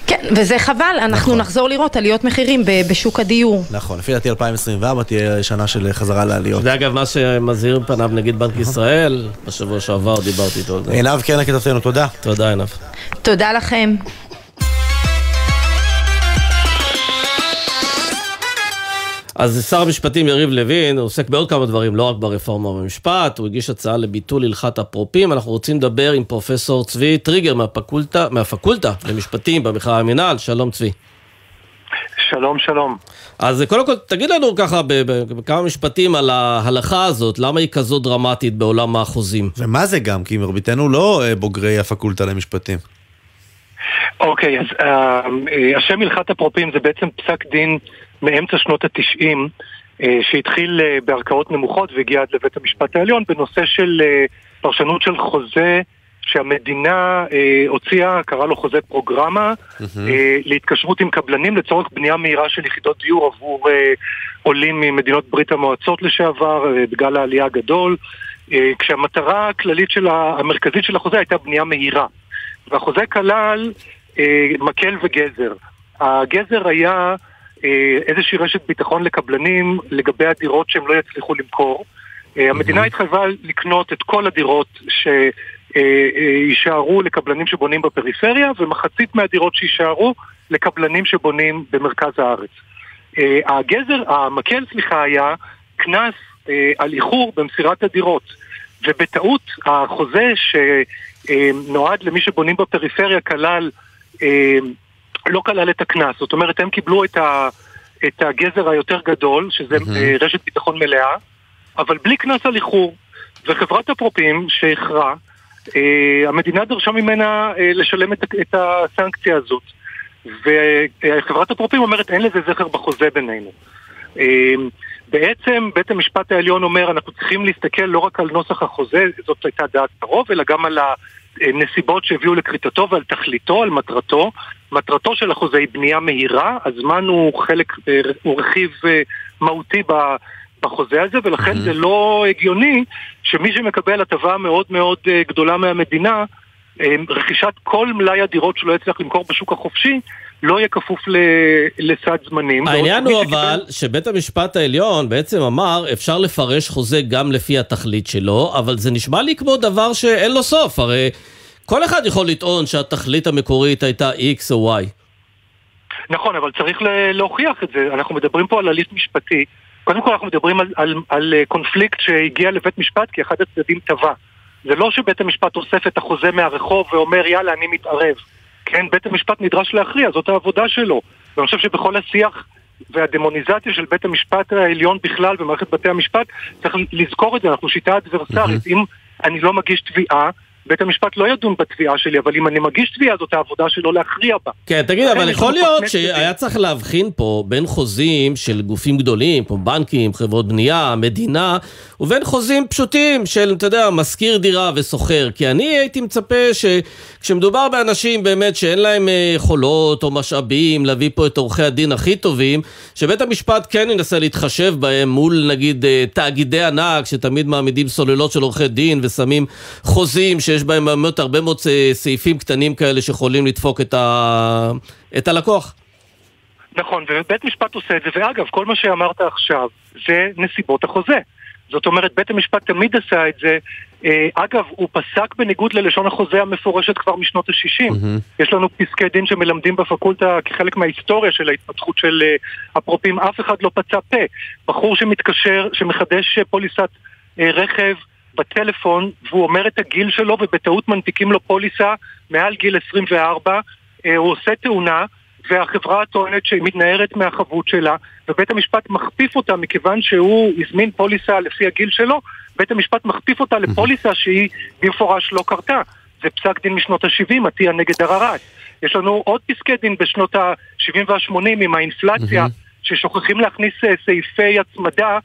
S13: כן, וזה חבל, אנחנו נחזור לראות עליות מחירים ב- בשוק הדיור.
S11: נכון, לפי דעתי 2024 תהיה שנה של חזרה לעליות.
S10: זה אגב מה שמזהיר פניו נגיד בנק ישראל, בשבוע שעבר דיברתי איתו על זה.
S11: עינב קרנר כתבתנו, תודה.
S10: תודה עינב.
S13: תודה לכם.
S10: אז שר המשפטים יריב לוין עוסק בעוד כמה דברים, לא רק ברפורמה במשפט, הוא הגיש הצעה לביטול הלכת אפרופים, אנחנו רוצים לדבר עם פרופסור צבי טריגר מהפקולטה, מהפקולטה למשפטים במכללה המינהל, שלום צבי.
S14: שלום, שלום.
S10: אז קודם כל, תגיד לנו ככה בכמה משפטים על ההלכה הזאת, למה היא כזו דרמטית בעולם החוזים?
S11: ומה זה גם? כי מרביתנו לא אה, בוגרי הפקולטה למשפטים.
S14: אוקיי, אז אה, אה, השם הלכת אפרופים זה בעצם פסק דין מאמצע שנות התשעים, אה, שהתחיל אה, בערכאות נמוכות והגיע עד לבית המשפט העליון בנושא של אה, פרשנות של חוזה שהמדינה אה, הוציאה, קרא לו חוזה פרוגרמה, אה, להתקשרות עם קבלנים לצורך בנייה מהירה של יחידות דיור עבור אה, עולים ממדינות ברית המועצות לשעבר, אה, בגל העלייה הגדול, אה, כשהמטרה הכללית של ה- המרכזית של החוזה הייתה בנייה מהירה. והחוזה כלל אה, מקל וגזר. הגזר היה איזושהי רשת ביטחון לקבלנים לגבי הדירות שהם לא יצליחו למכור. אה, המדינה התחייבה לקנות את כל הדירות שיישארו לקבלנים שבונים בפריפריה, ומחצית מהדירות שיישארו לקבלנים שבונים במרכז הארץ. אה, הגזר, המקל, סליחה, היה קנס אה, על איחור במסירת הדירות. ובטעות החוזה שנועד למי שבונים בפריפריה כלל, אה, לא כלל את הקנס. זאת אומרת, הם קיבלו את, ה, את הגזר היותר גדול, שזה אה, רשת ביטחון מלאה, אבל בלי קנס על איחור. וחברת אפרופים שאיחרה, אה, המדינה דרשה ממנה אה, לשלם את, את הסנקציה הזאת. וחברת אפרופים אומרת, אין לזה זכר בחוזה בינינו. אה, בעצם בית המשפט העליון אומר, אנחנו צריכים להסתכל לא רק על נוסח החוזה, זאת הייתה דעת הרוב, אלא גם על הנסיבות שהביאו לכריתתו ועל תכליתו, על מטרתו. מטרתו של החוזה היא בנייה מהירה, הזמן הוא חלק, אה, הוא רכיב אה, מהותי ב- בחוזה הזה, ולכן זה לא הגיוני שמי שמקבל הטבה מאוד מאוד אה, גדולה מהמדינה, אה, רכישת כל מלאי הדירות שלא יצליח למכור בשוק החופשי, לא יהיה כפוף ל- לסד זמנים.
S10: העניין הוא אבל שבית המשפט העליון בעצם אמר אפשר לפרש חוזה גם לפי התכלית שלו, אבל זה נשמע לי כמו דבר שאין לו סוף, הרי כל אחד יכול לטעון שהתכלית המקורית הייתה X או Y.
S14: נכון, אבל צריך להוכיח את זה. אנחנו מדברים פה על הליך משפטי. קודם כל אנחנו מדברים על, על, על אה, קונפליקט שהגיע לבית משפט כי אחד הצדדים תבע. זה לא שבית המשפט אוסף את החוזה מהרחוב ואומר יאללה אני מתערב. כן, בית המשפט נדרש להכריע, זאת העבודה שלו. ואני חושב שבכל השיח והדמוניזציה של בית המשפט העליון בכלל במערכת בתי המשפט צריך לזכור את זה, אנחנו שיטה אדברסרית. אם אני לא מגיש תביעה, בית המשפט לא ידון בתביעה שלי, אבל אם אני מגיש תביעה זאת העבודה שלו להכריע בה.
S10: כן, תגיד, אבל יכול להיות שהיה צריך להבחין פה בין חוזים של גופים גדולים, כמו בנקים, חברות בנייה, מדינה, ובין חוזים פשוטים של, אתה יודע, משכיר דירה וסוחר. כי אני הייתי מצפה שכשמדובר באנשים באמת שאין להם אה, יכולות או משאבים להביא פה את עורכי הדין הכי טובים, שבית המשפט כן ינסה להתחשב בהם מול נגיד אה, תאגידי ענק שתמיד מעמידים סוללות של עורכי דין ושמים חוזים ש... שיש בהם באמת הרבה מאוד סעיפים קטנים כאלה שיכולים לדפוק את, ה... את הלקוח.
S14: נכון, ובית משפט עושה את זה, ואגב, כל מה שאמרת עכשיו זה נסיבות החוזה. זאת אומרת, בית המשפט תמיד עשה את זה. אה, אגב, הוא פסק בניגוד ללשון החוזה המפורשת כבר משנות ה-60. Mm-hmm. יש לנו פסקי דין שמלמדים בפקולטה כחלק מההיסטוריה של ההתפתחות של אה, הפרופים. אף אחד לא פצע פה. בחור שמתקשר, שמחדש אה, פוליסת רכב בטלפון, והוא אומר את הגיל שלו, ובטעות מנפיקים לו פוליסה מעל גיל 24, הוא עושה תאונה. והחברה טוענת שהיא מתנערת מהחבות שלה, ובית המשפט מכפיף אותה מכיוון שהוא הזמין פוליסה לפי הגיל שלו, בית המשפט מכפיף אותה לפוליסה שהיא במפורש לא קרתה. זה פסק דין משנות ה-70, עטיה נגד הררת. יש לנו עוד פסקי דין בשנות ה-70 וה-80 עם האינפלציה, ששוכחים להכניס אה, סעיפי הצמדה,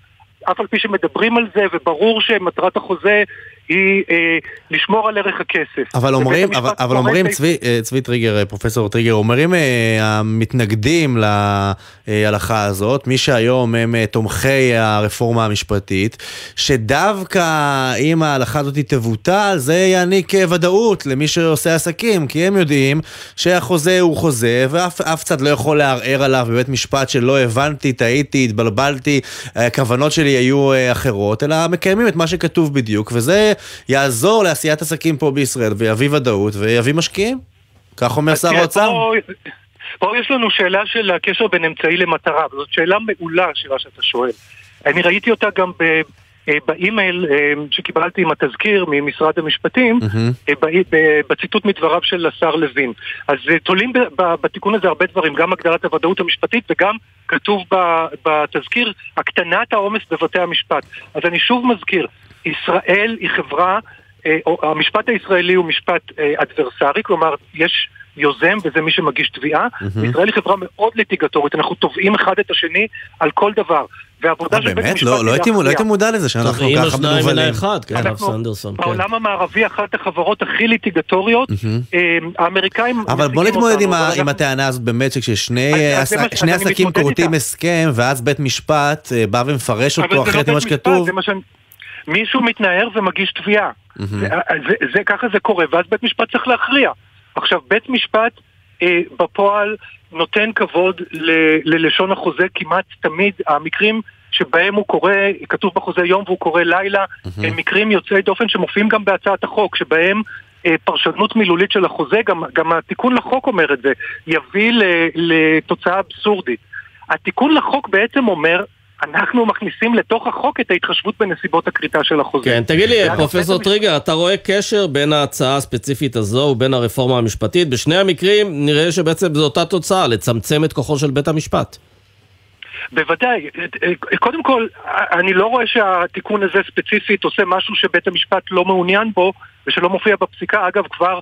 S14: אף על פי שמדברים על זה, וברור שמטרת החוזה היא אה, לשמור על ערך הכסף.
S11: אבל אומרים, אבל, אבל אומרים, צבי, אה, צבי טריגר, אה, פרופסור טריגר, אומרים אה, המתנגדים להלכה הזאת, מי שהיום הם אה, תומכי הרפורמה המשפטית, שדווקא אם ההלכה הזאת תבוטל, זה יעניק ודאות למי שעושה עסקים, כי הם יודעים שהחוזה הוא חוזה, ואף צד לא יכול לערער עליו בבית משפט שלא הבנתי, טעיתי, התבלבלתי, הכוונות שלי היו אחרות, אלא מקיימים את מה שכתוב בדיוק, וזה יעזור לעשיית עסקים פה בישראל ויביא ודאות ויביא משקיעים. כך אומר שר האוצר.
S14: פה יש לנו שאלה של הקשר בין אמצעי למטרה, וזאת שאלה מעולה, השאלה שאתה שואל. אני ראיתי אותה גם ב... אה, באימייל אה, שקיבלתי עם התזכיר ממשרד המשפטים, mm-hmm. בציטוט מדבריו של השר לוין. אז תולים בתיקון הזה הרבה דברים, גם הגדרת הוודאות המשפטית וגם כתוב בתזכיר הקטנת העומס בבתי המשפט. אז אני שוב מזכיר, ישראל היא חברה, או המשפט הישראלי הוא משפט אדברסרי, כלומר יש יוזם וזה מי שמגיש תביעה. Mm-hmm. ישראל היא חברה מאוד ליטיגטורית, אנחנו תובעים אחד את השני על כל דבר.
S11: והעבודה של בית המשפט... באמת? לא הייתי לא מודע לזה שאנחנו ככה מנוולים.
S10: כן, סנדרסון.
S14: כן. בעולם המערבי אחת החברות הכי ליטיגטוריות, אה, האמריקאים...
S11: אבל בוא נתמודד עם הטענה הזאת באמת, שכששני עסקים כורתים הסכם, ואז בית משפט אה, בא ומפרש אותו אחרת ממה שכתוב...
S14: מישהו מתנער ומגיש תביעה. זה, ככה זה קורה, ואז בית משפט צריך להכריע. עכשיו, בית משפט אה, בפועל נותן כבוד ל, ללשון החוזה כמעט תמיד. המקרים שבהם הוא קורא, כתוב בחוזה יום והוא קורא לילה, הם מקרים יוצאי דופן שמופיעים גם בהצעת החוק, שבהם אה, פרשנות מילולית של החוזה, גם, גם התיקון לחוק אומר את זה, יביא ל, לתוצאה אבסורדית. התיקון לחוק בעצם אומר, אנחנו מכניסים לתוך החוק את ההתחשבות בנסיבות הכריתה של החוזה.
S10: כן, תגיד לי, פרופסור טריגר, אתה רואה קשר בין ההצעה הספציפית הזו ובין הרפורמה המשפטית? בשני המקרים נראה שבעצם זו אותה תוצאה, לצמצם את כוחו של בית המשפט.
S14: בוודאי. קודם כל, אני לא רואה שהתיקון הזה ספציפית עושה משהו שבית המשפט לא מעוניין בו ושלא מופיע בפסיקה. אגב, כבר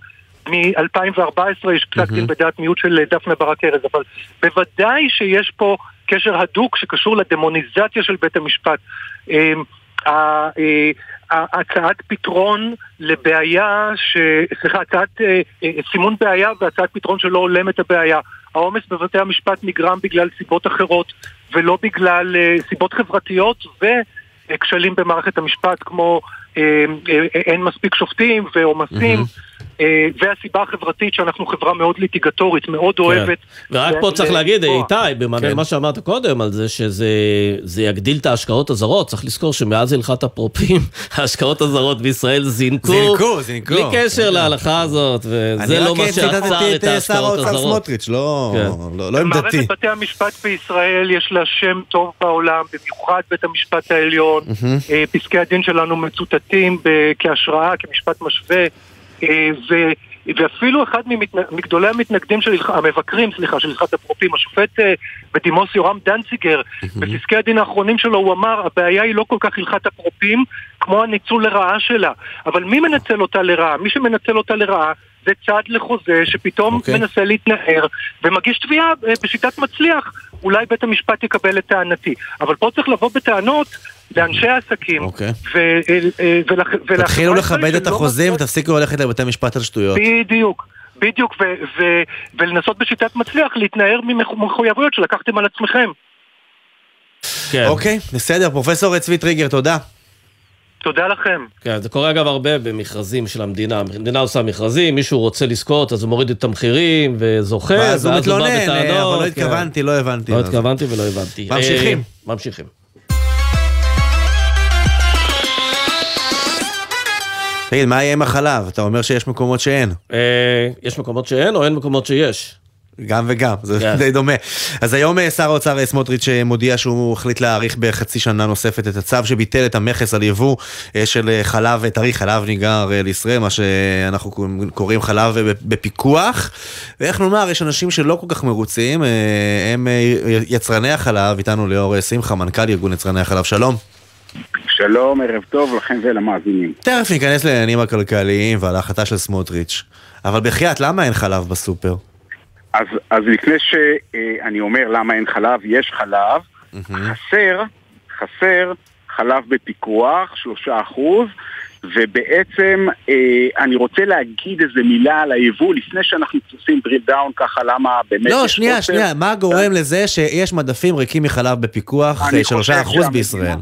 S14: מ-2014 יש פסק דין בדעת מיעוט של דפנה ברק ארז, אבל בוודאי שיש פה קשר הדוק שקשור לדמוניזציה של בית המשפט. אמ, אה, הצעת פתרון לבעיה, ש... סליחה, הצעת אה, אה, סימון בעיה והצעת פתרון שלא הולם את הבעיה. העומס בבתי המשפט נגרם בגלל סיבות אחרות ולא בגלל סיבות חברתיות וכשלים במערכת המשפט כמו אין מספיק שופטים ועומסים. Mm-hmm. אה, והסיבה החברתית שאנחנו חברה מאוד ליטיגטורית, מאוד כן. אוהבת.
S10: ורק פה צריך להגיד, איתי, במענה למה כן. שאמרת קודם, על זה שזה יגדיל את ההשקעות הזרות, צריך לזכור שמאז הלכת אפרופים, ההשקעות הזרות בישראל זינקו.
S11: זינקו, זינקו.
S10: בלי קשר להלכה הזאת, וזה לא מה שעצר את
S11: אה, ההשקעות הזרות. סמוטריץ', לא, כן. לא, לא עמדתי.
S14: מערכת בתי המשפט בישראל יש לה שם טוב בעולם, במיוחד בית המשפט העליון. אה, פסקי הדין שלנו מצוטטים כהשראה, כמשפט משווה. אה, ו... ואפילו אחד מגדולי המתנגדים של המבקרים, סליחה, של הלכת אפרופים, השופט אה, בדימוס יורם דנציגר, בפסקי הדין האחרונים שלו הוא אמר, הבעיה היא לא כל כך הלכת אפרופים כמו הניצול לרעה שלה. אבל מי מנצל אותה לרעה? מי שמנצל אותה לרעה זה צעד לחוזה שפתאום okay. אוקיי. מנסה להתנער ומגיש תביעה אה, בשיטת מצליח. אולי בית המשפט יקבל את טענתי. אבל פה צריך לבוא בטענות לאנשי העסקים.
S11: אוקיי. תתחילו לכבד את החוזים ותפסיקו ללכת לבתי משפט על שטויות.
S14: בדיוק. בדיוק, ולנסות בשיטת מצליח להתנער ממחויבויות שלקחתם על עצמכם.
S11: כן. אוקיי, בסדר. פרופסור צבי טריגר, תודה.
S14: תודה לכם.
S10: כן, זה קורה אגב הרבה במכרזים של המדינה. המדינה עושה מכרזים, מישהו רוצה לזכות, אז הוא מוריד את המחירים וזוכה,
S11: ואז הוא מתלונן, אה, אבל לא
S10: כן.
S11: התכוונתי, לא הבנתי.
S10: לא התכוונתי ולא הבנתי.
S11: ממשיכים.
S10: אה, ממשיכים.
S11: תגיד, מה יהיה עם החלב? אתה אומר שיש מקומות שאין.
S10: אה, יש מקומות שאין או אין מקומות שיש?
S11: גם וגם, זה
S10: כן.
S11: די דומה. אז היום אה, שר האוצר אה, סמוטריץ' מודיע שהוא החליט להאריך בחצי שנה נוספת את הצו שביטל את המכס על יבוא של חלב טרי, חלב ניגר לישראל, מה שאנחנו קוראים חלב בפיקוח. ואיך נאמר, יש אנשים שלא כל כך מרוצים, הם יצרני החלב, איתנו ליאור שמחה, מנכ"ל ארגון יצרני החלב, שלום.
S15: שלום, ערב טוב לכם ולמאזינים.
S11: תכף ניכנס לעניינים הכלכליים ועל ההחלטה של סמוטריץ', אבל בחייאת, למה אין חלב בסופר?
S15: אז, אז לפני שאני אומר למה אין חלב, יש חלב, חסר, חסר חלב בפיקוח, שלושה אחוז, ובעצם אה, אני רוצה להגיד איזה מילה על היבוא לפני שאנחנו עושים דריל דאון ככה למה באמת
S11: לא, שנייה,
S15: חוסר.
S11: שנייה, מה גורם לזה שיש מדפים ריקים מחלב בפיקוח שלושה אחוז בישראל?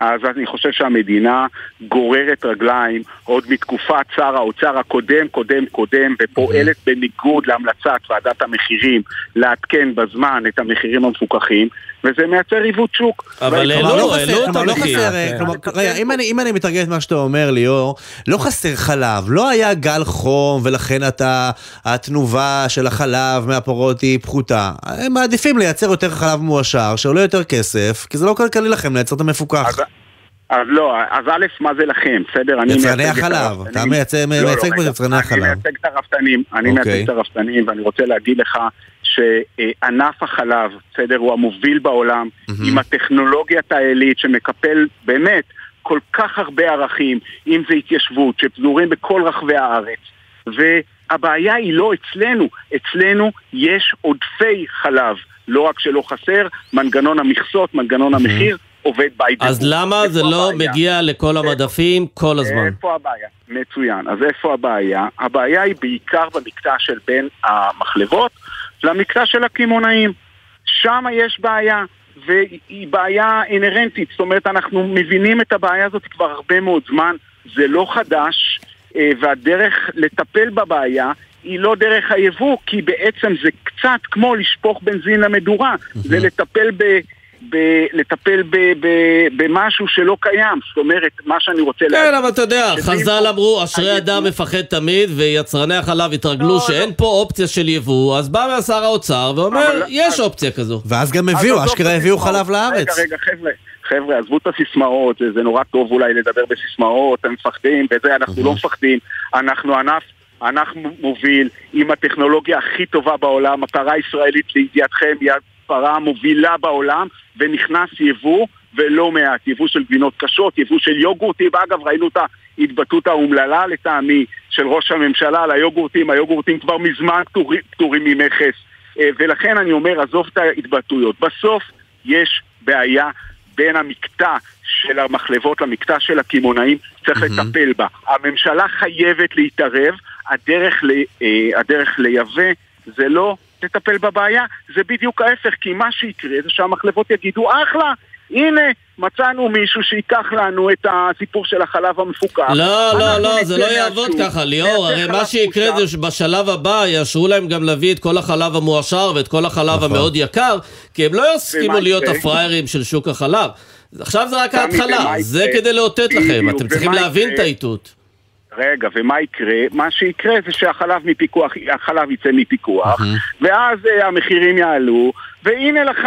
S15: אז אני חושב שהמדינה גוררת רגליים עוד מתקופת שר האוצר הקודם, קודם, קודם, ופועלת בניגוד להמלצת ועדת המחירים לעדכן בזמן את המחירים המפוקחים, וזה מייצר עיוות שוק.
S10: אבל העלו,
S11: לא
S10: העלו
S11: חסר-
S10: את
S11: לא
S10: המחיר.
S11: חסר, אה,
S10: כן.
S11: רגע, אם אני- אם אני מתרגם את מה שאתה אומר, ליאור, לא חסר חלב, לא היה גל חום ולכן אתה, התנובה של החלב מהפרות היא פחותה. הם מעדיפים לייצר יותר חלב מועשר, שעולה יותר כסף, כי זה לא כלכלי לכם לייצר את המפוקח.
S15: אז לא, אז א', מה זה לכם, בסדר? אני
S11: יצרני
S15: מייצג את
S11: החלב,
S15: הרפתנים.
S11: אתה מייצג-
S15: לא, לא,
S11: מייצג פה את
S15: רגע,
S11: יצרני החלב.
S15: אני מייצג את הרפתנים, אני
S11: אוקיי.
S15: מייצג את הרפתנים, ואני רוצה להגיד לך שענף החלב, בסדר, הוא המוביל בעולם, עם הטכנולוגיית העילית שמקפל באמת כל כך הרבה ערכים, אם זה התיישבות, שפזורים בכל רחבי הארץ. והבעיה היא לא אצלנו, אצלנו יש עודפי חלב. לא רק שלא חסר, מנגנון המכסות, מנגנון המחיר, עובד by default.
S10: אז למה זה לא
S15: הבעיה?
S10: מגיע לכל המדפים כל הזמן?
S15: איפה הבעיה? מצוין. אז איפה הבעיה? הבעיה היא בעיקר במקטע של בין המחלבות למקטע של הקמעונאים. שם יש בעיה, והיא בעיה אינהרנטית. זאת אומרת, אנחנו מבינים את הבעיה הזאת כבר הרבה מאוד זמן. זה לא חדש, אה, והדרך לטפל בבעיה היא לא דרך היבוא, כי בעצם זה קצת כמו לשפוך בנזין למדורה. זה לטפל ב... ב- לטפל ב- ב- במשהו שלא קיים, זאת אומרת, מה שאני רוצה
S10: כן, אבל אתה יודע, חז"ל אמרו, אשרי אדם מפחד תמיד, ויצרני החלב התרגלו שאין פה אופציה של יבוא, אז בא שר האוצר ואומר, יש אופציה כזו.
S11: ואז גם
S15: אז
S11: הביאו,
S15: עזוב
S11: אשכרה
S15: את
S11: הביאו. חלב לארץ.
S15: רגע, רגע, חבר'ה, חבר'ה, עזבו את הסיסמאות, זה, זה נורא טוב אולי לדבר בסיסמאות, הם מפחדים, וזה, אנחנו לא מפחדים. אנחנו ענף, ענף מוביל, עם הטכנולוגיה הכי טובה בעולם, הפרה הישראלית לידיעתכם היא הפרה המובילה בעולם, ונכנס יבוא, ולא מעט, יבוא של גבינות קשות, יבוא של יוגורטים, אגב, ראינו את ההתבטאות האומללה לטעמי של ראש הממשלה על היוגורטים, היוגורטים כבר מזמן פטורים, ממכס. אה, ולכן אני אומר, עזוב את ההתבטאויות. בסוף יש בעיה בין המקטע של המחלבות למקטע של הקמעונאים, צריך לטפל בה. הממשלה חייבת להתערב, הדרך, ל, אה, הדרך לייבא זה לא לטפל בבעיה, זה בדיוק ההפך, כי מה שיקרה זה שהמחלבות יגידו, אחלה, הנה, מצאנו מישהו שייקח לנו את הסיפור של החלב המפוקח.
S10: לא, לא, לא, זה לא יעבוד ככה, ליאור, הרי מה שיקרה. זה שבשלב הבא יאשרו להם גם להביא את כל החלב המועשר ואת כל החלב המאוד יקר, כי הם לא יסכימו
S15: נכון.
S10: להיות? הפראיירים של שוק החלב. עכשיו זה רק ההתחלה, זה? כדי לאותת לכם, אתם צריכים להבין? את האיתות.
S15: רגע, ומה יקרה? מה שיקרה זה שהחלב מפיקוח, החלב יצא מפיקוח, ואז אה, המחירים יעלו, והנה לך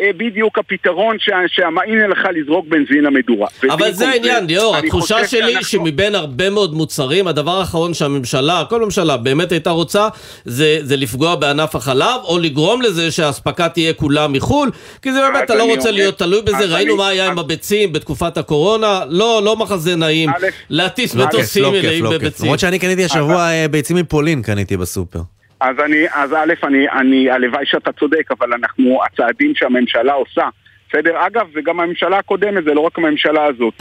S15: אה, בדיוק הפתרון, שה- שה- הנה לך לזרוק בנזין למדורה.
S10: אבל זה העניין, ליאור, התחושה שלי
S15: שאנחנו-
S10: שמבין הרבה מאוד מוצרים, הדבר האחרון שהממשלה, כל ממשלה באמת הייתה רוצה, זה, זה לפגוע בענף החלב, או לגרום לזה שהאספקה תהיה כולה מחו"ל, כי זה באמת, אתה לא רוצה
S15: אומר-
S10: להיות תלוי בזה, ראינו
S15: אני-
S10: מה היה עם הביצים בתקופת הקורונה, לא, לא מחזה נעים, להטיס מטוסים
S11: לא
S10: מלאים
S11: לא.
S10: בביצים.
S11: למרות שאני קניתי השבוע אה, ביצים מפולין, קניתי בסופר.
S15: אז אני, אז א', אני, אני, הלוואי שאתה צודק, אבל אנחנו, הצעדים שהממשלה עושה, בסדר? אגב, זה גם הממשלה הקודמת, זה לא רק הממשלה הזאת.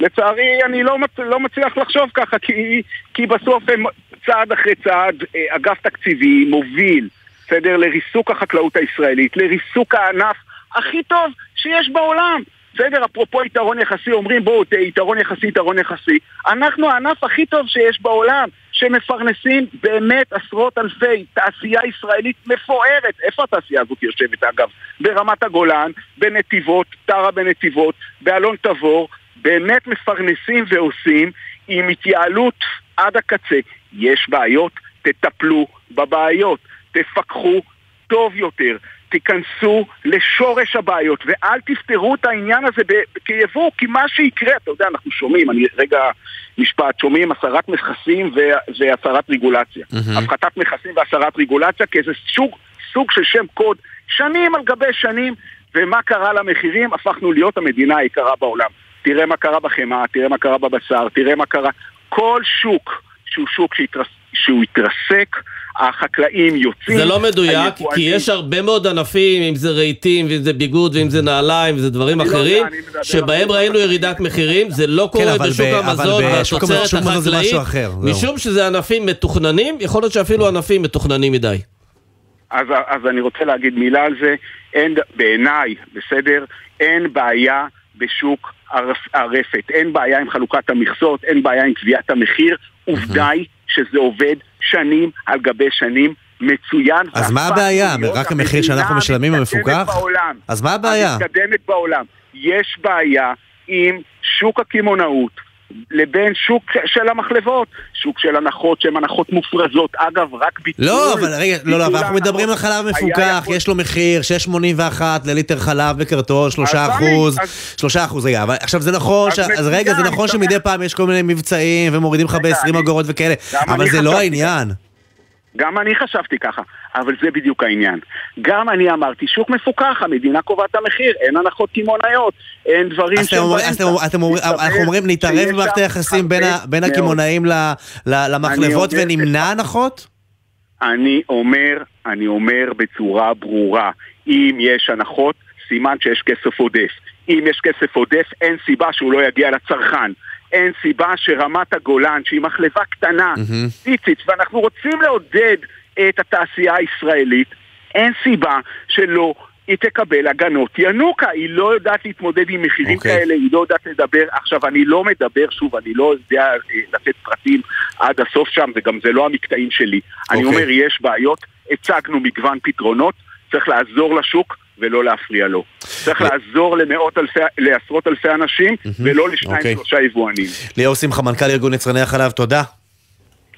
S15: לצערי, אני לא, מצ, לא מצליח לחשוב ככה, כי, כי בסוף הם צעד אחרי צעד, אה, אגף תקציבי מוביל, בסדר? לריסוק החקלאות הישראלית, לריסוק הענף הכי טוב שיש בעולם. בסדר, אפרופו יתרון יחסי, אומרים בואו, יתרון יחסי, יתרון יחסי. אנחנו הענף הכי טוב שיש בעולם, שמפרנסים באמת עשרות אלפי תעשייה ישראלית מפוארת. איפה התעשייה הזאת יושבת אגב? ברמת הגולן, בנתיבות, טרה בנתיבות, באלון תבור, באמת מפרנסים ועושים עם התייעלות עד הקצה. יש בעיות, תטפלו בבעיות, תפקחו טוב יותר, תיכנסו לשורש הבעיות ואל תפתרו את העניין הזה כיבוא, כי מה שיקרה, אתה יודע, אנחנו שומעים, אני רגע משפט, שומעים הסרת מכסים והסרת רגולציה. Mm-hmm. הפחתת מכסים והסרת רגולציה כאיזה סוג, סוג של שם קוד, שנים על גבי שנים, ומה קרה למחירים? הפכנו להיות המדינה היקרה בעולם. תראה מה קרה בחמאה, תראה מה קרה בבשר, תראה מה קרה... כל שוק שהוא שוק שהתרס... שהוא התרסק, החקלאים יוצאים.
S10: זה לא מדויק, כי יש הרבה מאוד ענפים, אם זה רהיטים, ואם זה ביגוד, ואם זה נעליים, וזה דברים לא אחרים, שבהם ראינו ירידת מחירים, זה לא קורה כן, בשוק המזון והתוצרת החקלאית, משום שזה ענפים מתוכננים, יכול להיות שאפילו ענפים מתוכננים מדי.
S15: אז, אז אני רוצה להגיד מילה על זה, אין, בעיניי, בסדר, אין בעיה בשוק הרפת, אין בעיה עם חלוקת המכסות, אין בעיה עם קביעת המחיר, עובדה היא שזה עובד שנים על גבי שנים מצוין.
S11: אז מה הבעיה? רק המחיר שאנחנו משלמים המפוקח? אז מה הבעיה?
S15: המתקדמת בעולם. יש בעיה עם שוק הקמעונאות. לבין שוק של המחלבות, שוק של הנחות שהן הנחות מופרזות. אגב, רק ביטול...
S11: לא, אבל רגע, לא, לא, אבל אנחנו מדברים על חלב מפוקח, יש לו מחיר 6.81 לליטר חלב בקרטון, 3 אחוז, 3 אחוז, רגע, אבל עכשיו זה נכון, אז רגע, זה נכון שמדי פעם יש כל מיני מבצעים ומורידים לך ב-20 אגורות וכאלה, אבל זה לא העניין.
S15: גם אני חשבתי ככה, אבל זה בדיוק העניין. גם אני אמרתי, שוק מפוקח, המדינה קובעת את המחיר, אין הנחות קמעונאיות, אין דברים
S11: שהם באמצע. אנחנו אומרים, נתערב במערכת היחסים בין הקמעונאים למחלבות ונמנע הנחות?
S15: אני אומר, אני אומר בצורה ברורה, אם יש הנחות, סימן שיש כסף עודף. אם יש כסף עודף, אין סיבה שהוא לא יגיע לצרכן. אין סיבה שרמת הגולן, שהיא מחלבה קטנה, פיצית, mm-hmm. ואנחנו רוצים לעודד את התעשייה הישראלית, אין סיבה שלא היא תקבל הגנות ינוקה, היא לא יודעת להתמודד עם מחירים okay. אוקיי. כאלה, היא לא יודעת לדבר. עכשיו, אני לא מדבר, שוב, אני לא יודע אה, לתת פרטים עד הסוף שם, וגם זה לא המקטעים שלי. Okay. אני אוקיי. אומר, יש בעיות, הצגנו מגוון פתרונות, צריך לעזור לשוק, ולא להפריע לו. צריך לעזור למאות אלפי, לעשרות אלפי אנשים, ולא לשניים אוקיי. שלושה יבואנים.
S11: ליאור שמחה, מנכ"ל ארגון יצרני החלב, תודה.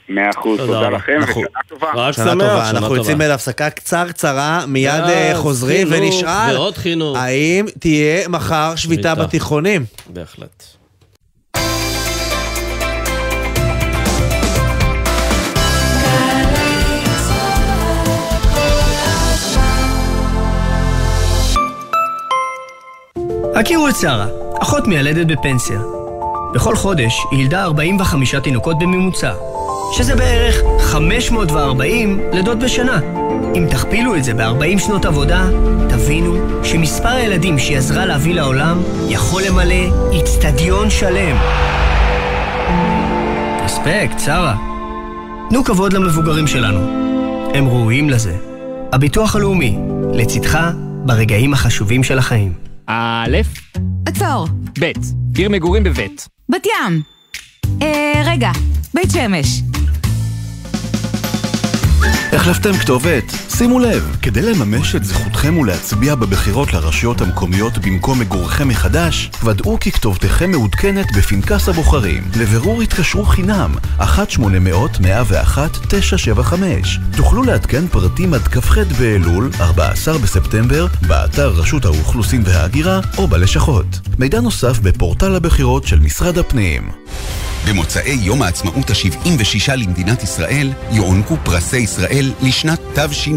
S15: מאה אחוז, תודה לכם, ושנה טובה.
S11: רק שמח, אנחנו יוצאים להפסקה קצר-קצרה, מיד אה, חוזרים ונשאל, האם תהיה מחר שביתה בתיכונים?
S10: בהחלט.
S16: הכירו את שרה, אחות מיילדת בפנסיה. בכל חודש היא ילדה 45 תינוקות בממוצע, שזה בערך 540 לידות בשנה. אם תכפילו את זה ב-40 שנות עבודה, תבינו שמספר הילדים שהיא עזרה להביא לעולם יכול למלא איצטדיון שלם. אספקט, שרה. תנו כבוד למבוגרים שלנו. הם ראויים לזה. הביטוח הלאומי, לצדך ברגעים החשובים של החיים.
S17: א',
S18: עצור.
S17: ב', עיר מגורים בבית.
S18: בת ים. אה, רגע, בית שמש.
S19: החלפתם כתובת? שימו לב, כדי לממש את זכותכם ולהצביע בבחירות לרשויות המקומיות במקום מגורכם מחדש, ודאו כי כתובתכם מעודכנת בפנקס הבוחרים. לבירור התקשרו חינם, 1-800-101-975. תוכלו לעדכן פרטים עד כ"ח באלול, 14 בספטמבר, באתר רשות האוכלוסין וההגירה או בלשכות. מידע נוסף בפורטל הבחירות של משרד הפנים.
S20: במוצאי יום העצמאות ה-76 למדינת ישראל יוענקו פרסי ישראל לשנת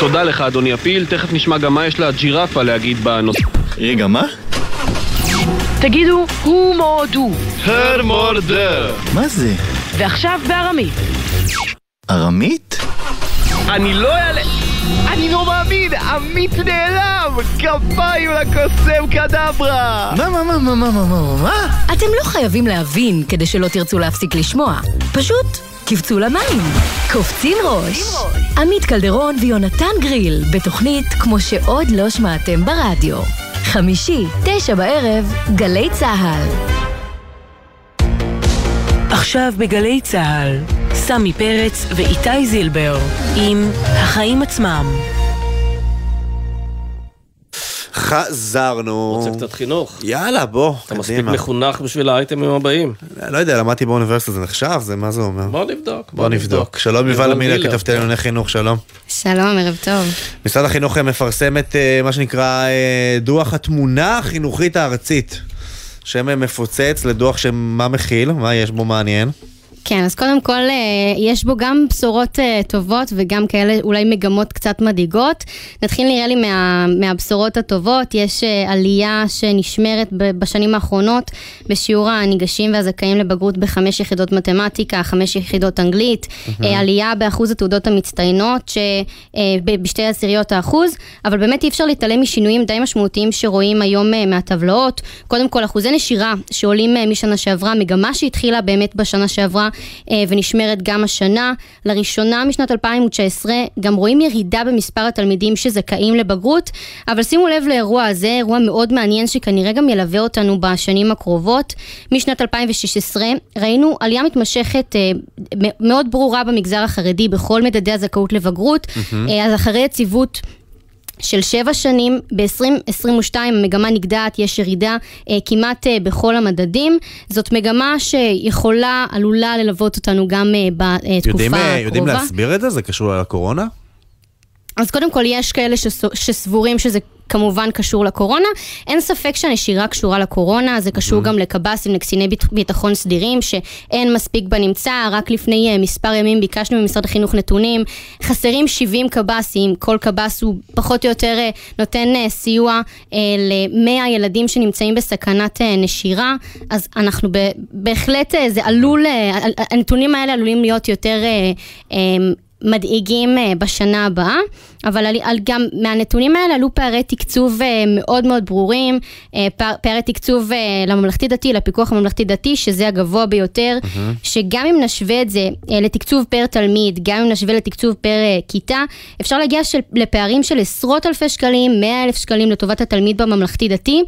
S21: תודה לך, אדוני הפיל. תכף נשמע גם מה יש לג'ירפה להגיד בנושא.
S22: רגע, מה?
S9: תגידו, הוא מורדו.
S21: הר מורדר.
S19: מה זה?
S9: ועכשיו בארמית.
S19: ארמית?
S21: אני לא אעלה... אני לא מאמין! עמית נעלם! כפיים לקוסם קדברה!
S19: מה, מה, מה, מה, מה, מה, מה, מה?
S23: אתם לא חייבים להבין כדי שלא תרצו להפסיק לשמוע. פשוט קפצו למים. קופצים ראש. עמית קלדרון ויונתן גריל, בתוכנית כמו שעוד לא שמעתם ברדיו. חמישי, תשע בערב, גלי צה"ל.
S9: עכשיו בגלי צה"ל, סמי פרץ ואיתי זילבר עם החיים עצמם.
S11: חזרנו.
S10: רוצה קצת חינוך?
S11: יאללה, בוא,
S10: אתה מספיק מחונך בשביל האייטמים הבאים.
S11: לא יודע, למדתי באוניברסיטה, זה נחשב? זה מה זה אומר?
S10: בוא נבדוק.
S11: בוא נבדוק. שלום יובל מילר, כתבתי לענייני חינוך, שלום.
S22: שלום, ערב טוב.
S11: משרד החינוך מפרסם את אה, מה שנקרא אה, דוח התמונה החינוכית הארצית. שם מפוצץ לדוח שמה מכיל, מה יש בו מעניין?
S22: כן, אז קודם כל אה, יש בו גם בשורות אה, טובות וגם כאלה אולי מגמות קצת מדאיגות. נתחיל נראה לי מה, מהבשורות הטובות, יש אה, עלייה שנשמרת בשנים האחרונות בשיעור הניגשים והזכאים לבגרות בחמש יחידות מתמטיקה, חמש יחידות אנגלית, mm-hmm. עלייה באחוז התעודות המצטיינות בשתי עשיריות האחוז, אבל באמת אי אפשר להתעלם משינויים די משמעותיים שרואים היום מהטבלאות. קודם כל אחוזי נשירה שעולים משנה שעברה, מגמה שהתחילה באמת בשנה שעברה. אה, ונשמרת גם השנה. לראשונה משנת 2019 גם רואים ירידה במספר התלמידים שזכאים לבגרות, אבל שימו לב לאירוע הזה, אירוע מאוד מעניין שכנראה גם ילווה אותנו בשנים הקרובות. משנת 2016 ראינו עלייה מתמשכת אה, מאוד ברורה במגזר החרדי בכל מדדי הזכאות לבגרות, mm-hmm. אז אחרי יציבות של שבע שנים, ב-2022 המגמה נגדעת, יש ירידה אה, כמעט אה, בכל המדדים. זאת מגמה שיכולה, עלולה ללוות אותנו גם אה, בתקופה
S11: יודעים,
S22: הקרובה.
S11: יודעים להסביר את זה? זה קשור לקורונה?
S22: אז קודם כל יש כאלה שסבורים שזה כמובן קשור לקורונה. אין ספק שהנשירה קשורה לקורונה, זה קשור mm-hmm. גם לקב"סים, לקציני ביטחון סדירים, שאין מספיק בנמצא. רק לפני uh, מספר ימים ביקשנו ממשרד החינוך נתונים. חסרים 70 קב"סים, כל קב"ס הוא פחות או יותר uh, נותן uh, סיוע uh, ל-100 ילדים שנמצאים בסכנת נשירה. אז אנחנו בהחלט, זה עלול, הנתונים האלה עלולים להיות יותר... מדאיגים אה, בשנה הבאה, אבל על, גם מהנתונים האלה עלו פערי תקצוב אה, מאוד מאוד ברורים, אה, פערי תקצוב לממלכתי דתי, לפיקוח הממלכתי דתי, שזה הגבוה ביותר, mm-hmm. שגם אם נשווה את זה לתקצוב פר תלמיד, גם אם נשווה לתקצוב פר כיתה, אפשר להגיע של, לפערים של עשרות אלפי שקלים, מאה אלף שקלים לטובת התלמיד בממלכתי דתי,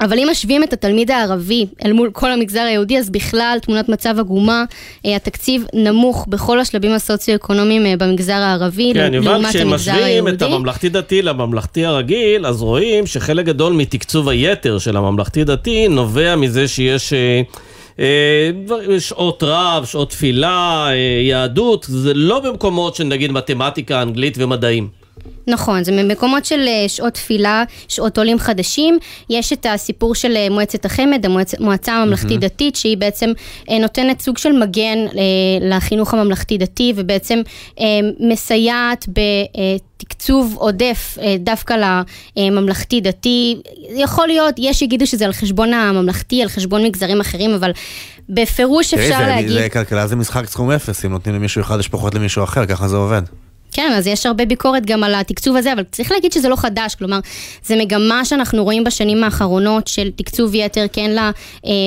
S22: אבל אם משווים את התלמיד הערבי אל מול כל המגזר היהודי, אז בכלל תמונת מצב עגומה, אה, התקציב נמוך בכל השלבים הסוציו-אקונומיים אה, במגזר הערבי,
S10: כן,
S22: לעומת המגזר היהודי.
S10: כן, יובל, כשמשווים את הממלכתי-דתי לממלכתי הרגיל, אז רואים שחלק גדול מתקצוב היתר של הממלכתי-דתי נובע מזה שיש... אה, שעות רב, שעות תפילה, יהדות, זה לא במקומות של נגיד מתמטיקה, אנגלית ומדעים.
S22: נכון, זה ממקומות של אה, שעות תפילה, שעות עולים חדשים. יש את הסיפור של אה, מועצת החמ"ד, המועצה הממלכתית-דתית, שהיא בעצם אה, נותנת סוג של מגן לחינוך הממלכתי-דתי, ובעצם מסייעת בתקצוב עודף דווקא לממלכתי-דתי. יכול להיות, יש שיגידו שזה על חשבון הממלכתי, על חשבון מגזרים אחרים, אבל בפירוש אפשר
S11: תראי,
S22: להגיד...
S11: תראי, כלכלה זה משחק סכום אפס, אם נותנים למישהו אחד יש פחות למישהו אחר, ככה זה עובד.
S22: כן, אז יש הרבה ביקורת גם על התקצוב הזה, אבל צריך להגיד שזה לא חדש, כלומר, זה מגמה שאנחנו רואים בשנים האחרונות של תקצוב יתר, כן,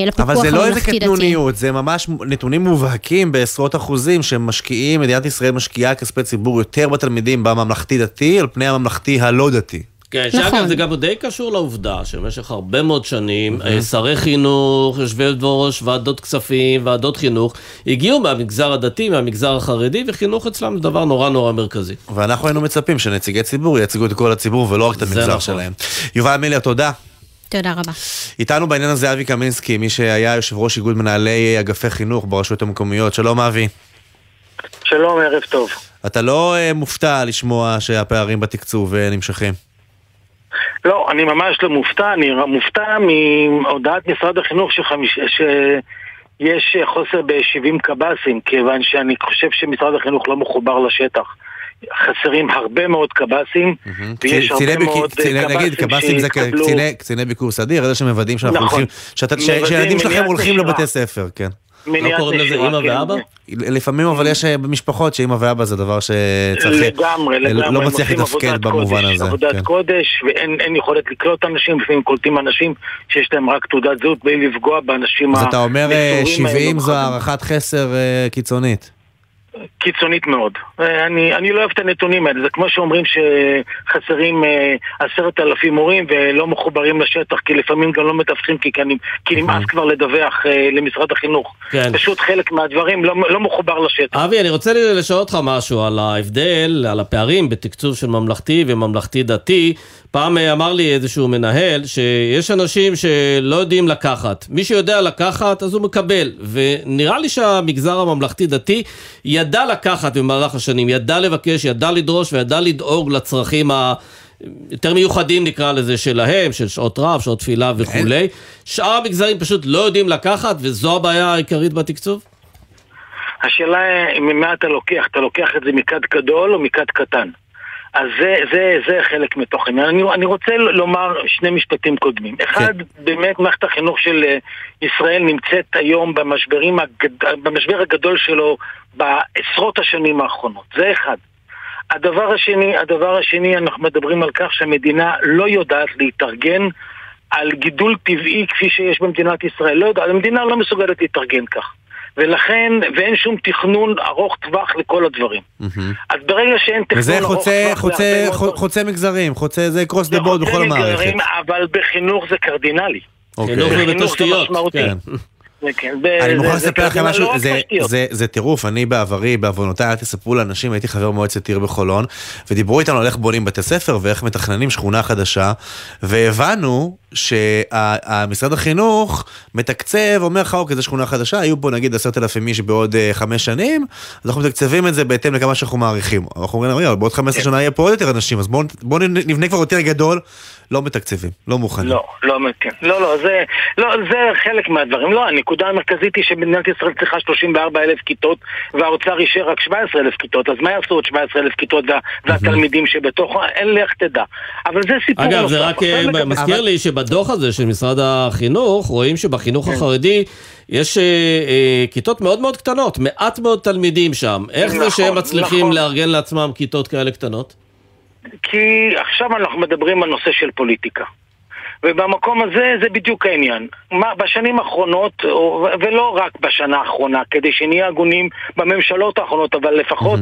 S22: לפיקוח הממלכתי-דתי.
S11: אבל זה לא איזה קטנוניות, זה ממש נתונים מובהקים בעשרות אחוזים שמשקיעים, מדינת ישראל משקיעה כספי ציבור יותר בתלמידים בממלכתי-דתי על פני הממלכתי הלא-דתי.
S10: כן, נכון. שאגב זה גם די קשור לעובדה שבמשך הרבה מאוד שנים mm-hmm. שרי חינוך, יושבי ראש, ועדות כספים, ועדות חינוך, הגיעו מהמגזר הדתי, מהמגזר החרדי, וחינוך אצלם זה דבר נורא נורא מרכזי.
S11: ואנחנו היינו מצפים שנציגי ציבור ייצגו את כל הציבור ולא רק את המגזר נכון. שלהם. יובל מילר, תודה.
S22: תודה רבה.
S11: איתנו בעניין הזה אבי קמינסקי, מי שהיה יושב ראש איגוד מנהלי אגפי חינוך ברשויות המקומיות. שלום אבי.
S24: שלום, ערב טוב.
S11: אתה לא uh, מופתע לשמוע שהפערים בתקצוב uh, נמשכים.
S24: לא, אני ממש לא מופתע, אני מופתע מהודעת משרד החינוך שחמיש... שיש חוסר ב-70 קב"סים, כיוון שאני חושב שמשרד החינוך לא מחובר לשטח. חסרים הרבה מאוד קב"סים, ויש הרבה מאוד אה,
S11: קציני- נגיד, קב"סים זה
S24: שהתקבלו-
S11: קציני- קציני ביקור סדיר, אלה שמוודאים שאנחנו
S24: נכון.
S11: הולכים, ש- שהילדים שלכם הולכים. לבתי ספר, כן.
S24: מניעת קוראים לזה אימא כן. ואבא?
S11: לפעמים אבל יש אה, משפחות שאמא ואבא זה דבר שצריך,
S24: לגמרי, לגמרי,
S11: לא
S24: הם
S11: מצליח
S24: עושים
S11: לתפקד במובן הזה.
S24: עבודת
S11: כן.
S24: קודש, ואין אין יכולת לקלוט אנשים, לפעמים קולטים אנשים שיש להם רק תעודת זהות, בלי לפגוע באנשים
S11: אז אתה אומר אה,
S24: המסורים האלו.
S11: 70 זו הערכת חסר אה, קיצונית.
S24: קיצונית מאוד. אה, אני, אני לא אוהב את הנתונים האלה, זה כמו שאומרים שחסרים אה, עשרת אלפים מורים ולא מחוברים לשטח, כי לפעמים גם לא מדווחים, כי, כי, כי נמאס כבר לדווח אה, למשרד החינוך.
S10: כן.
S24: פשוט חלק מהדברים לא, לא מחובר לשטח.
S10: אבי, אני רוצה לשאול אותך משהו על ההבדל, על הפערים בתקצוב של ממלכתי וממלכתי דתי. פעם אה, אמר לי איזשהו מנהל שיש אנשים שלא יודעים לקחת. מי שיודע לקחת אז הוא מקבל. ונראה לי שהמגזר הממלכתי דתי ידע לקחת במהלך השנים, ידע לבקש, ידע לדרוש וידע לדאוג לצרכים ה... יותר מיוחדים נקרא לזה שלהם, של שעות רב, שעות תפילה וכולי. שאר המגזרים פשוט לא יודעים לקחת וזו הבעיה העיקרית בתקצוב?
S24: השאלה היא ממה אתה לוקח, אתה לוקח את זה מכד גדול או מכד קטן? אז זה, זה, זה חלק מתוך העניין. אני, אני רוצה לומר שני משפטים קודמים. אחד, באמת מערכת החינוך של אה, ישראל נמצאת היום במשברים הגד... במשבר הגדול שלו בעשרות השנים האחרונות. זה אחד. הדבר השני, הדבר השני, אנחנו מדברים על כך שהמדינה לא יודעת להתארגן על גידול טבעי כפי שיש במדינת ישראל. לא יודעת, המדינה לא מסוגלת להתארגן כך. ולכן, ואין שום תכנון ארוך טווח לכל הדברים. אז ברגע שאין תכנון
S11: וזה
S24: ארוך
S11: חוצה,
S24: טווח...
S11: חוצה,
S24: להרבה מאוד
S11: חוצה, חוצה מגזרים, חוצה זה קרוס דה
S24: זה
S11: בורד
S24: חוצה
S11: בכל
S24: מגזרים,
S11: המערכת.
S24: אבל בחינוך זה קרדינלי.
S11: אוקיי.
S10: חינוך
S24: בחינוך זה
S10: ובתשתיות,
S24: משמעותי.
S10: כן.
S24: זה כן,
S11: אני
S24: זה-
S11: מוכרח
S24: זה
S11: לספר לכם משהו,
S24: לא
S11: זה-. זה- זה טירוף, אני בעברי, בעוונותיי, אל תספרו לאנשים, הייתי חבר מועצת עיר בחולון, ודיברו איתנו על איך בונים בתי ספר ואיך מתכננים שכונה חדשה, והבנו שמשרד החינוך מתקצב, אומר לך, אוקיי, זו שכונה חדשה, היו פה נגיד עשרת אלפים איש בעוד אה, חמש שנים, אז אנחנו מתקצבים את זה בהתאם לכמה שאנחנו מעריכים. אנחנו אומרים, רגע, בעוד 15 שנה יהיה פה עוד יותר אנשים, אז בואו בואו נבנה כבר יותר גדול, לא מתקצבים, לא מוכנים.
S24: לא, לא, כן. לא, לא, זה, לא, זה חלק מהדברים. לא, הנקודה המרכזית היא שמדינת ישראל צריכה 34 אלף כיתות והאוצר אישר רק 17 אלף כיתות, אז מה יעשו עוד 17 אלף כיתות וה, והתלמידים שבתוכו? אין לך תדע. אבל זה סיפור
S10: אגב. זה רק אה, מזכיר לי שבדוח הזה של משרד החינוך, רואים שבחינוך
S24: כן.
S10: החרדי יש אה, אה, כיתות מאוד מאוד קטנות, מעט מאוד תלמידים שם. איך זה
S24: נכון,
S10: שהם מצליחים
S24: נכון.
S10: לארגן לעצמם כיתות כאלה קטנות?
S24: כי עכשיו אנחנו מדברים על נושא של פוליטיקה. ובמקום הזה זה בדיוק העניין. מה, בשנים האחרונות, ולא רק בשנה האחרונה, כדי שנהיה הגונים בממשלות האחרונות, אבל לפחות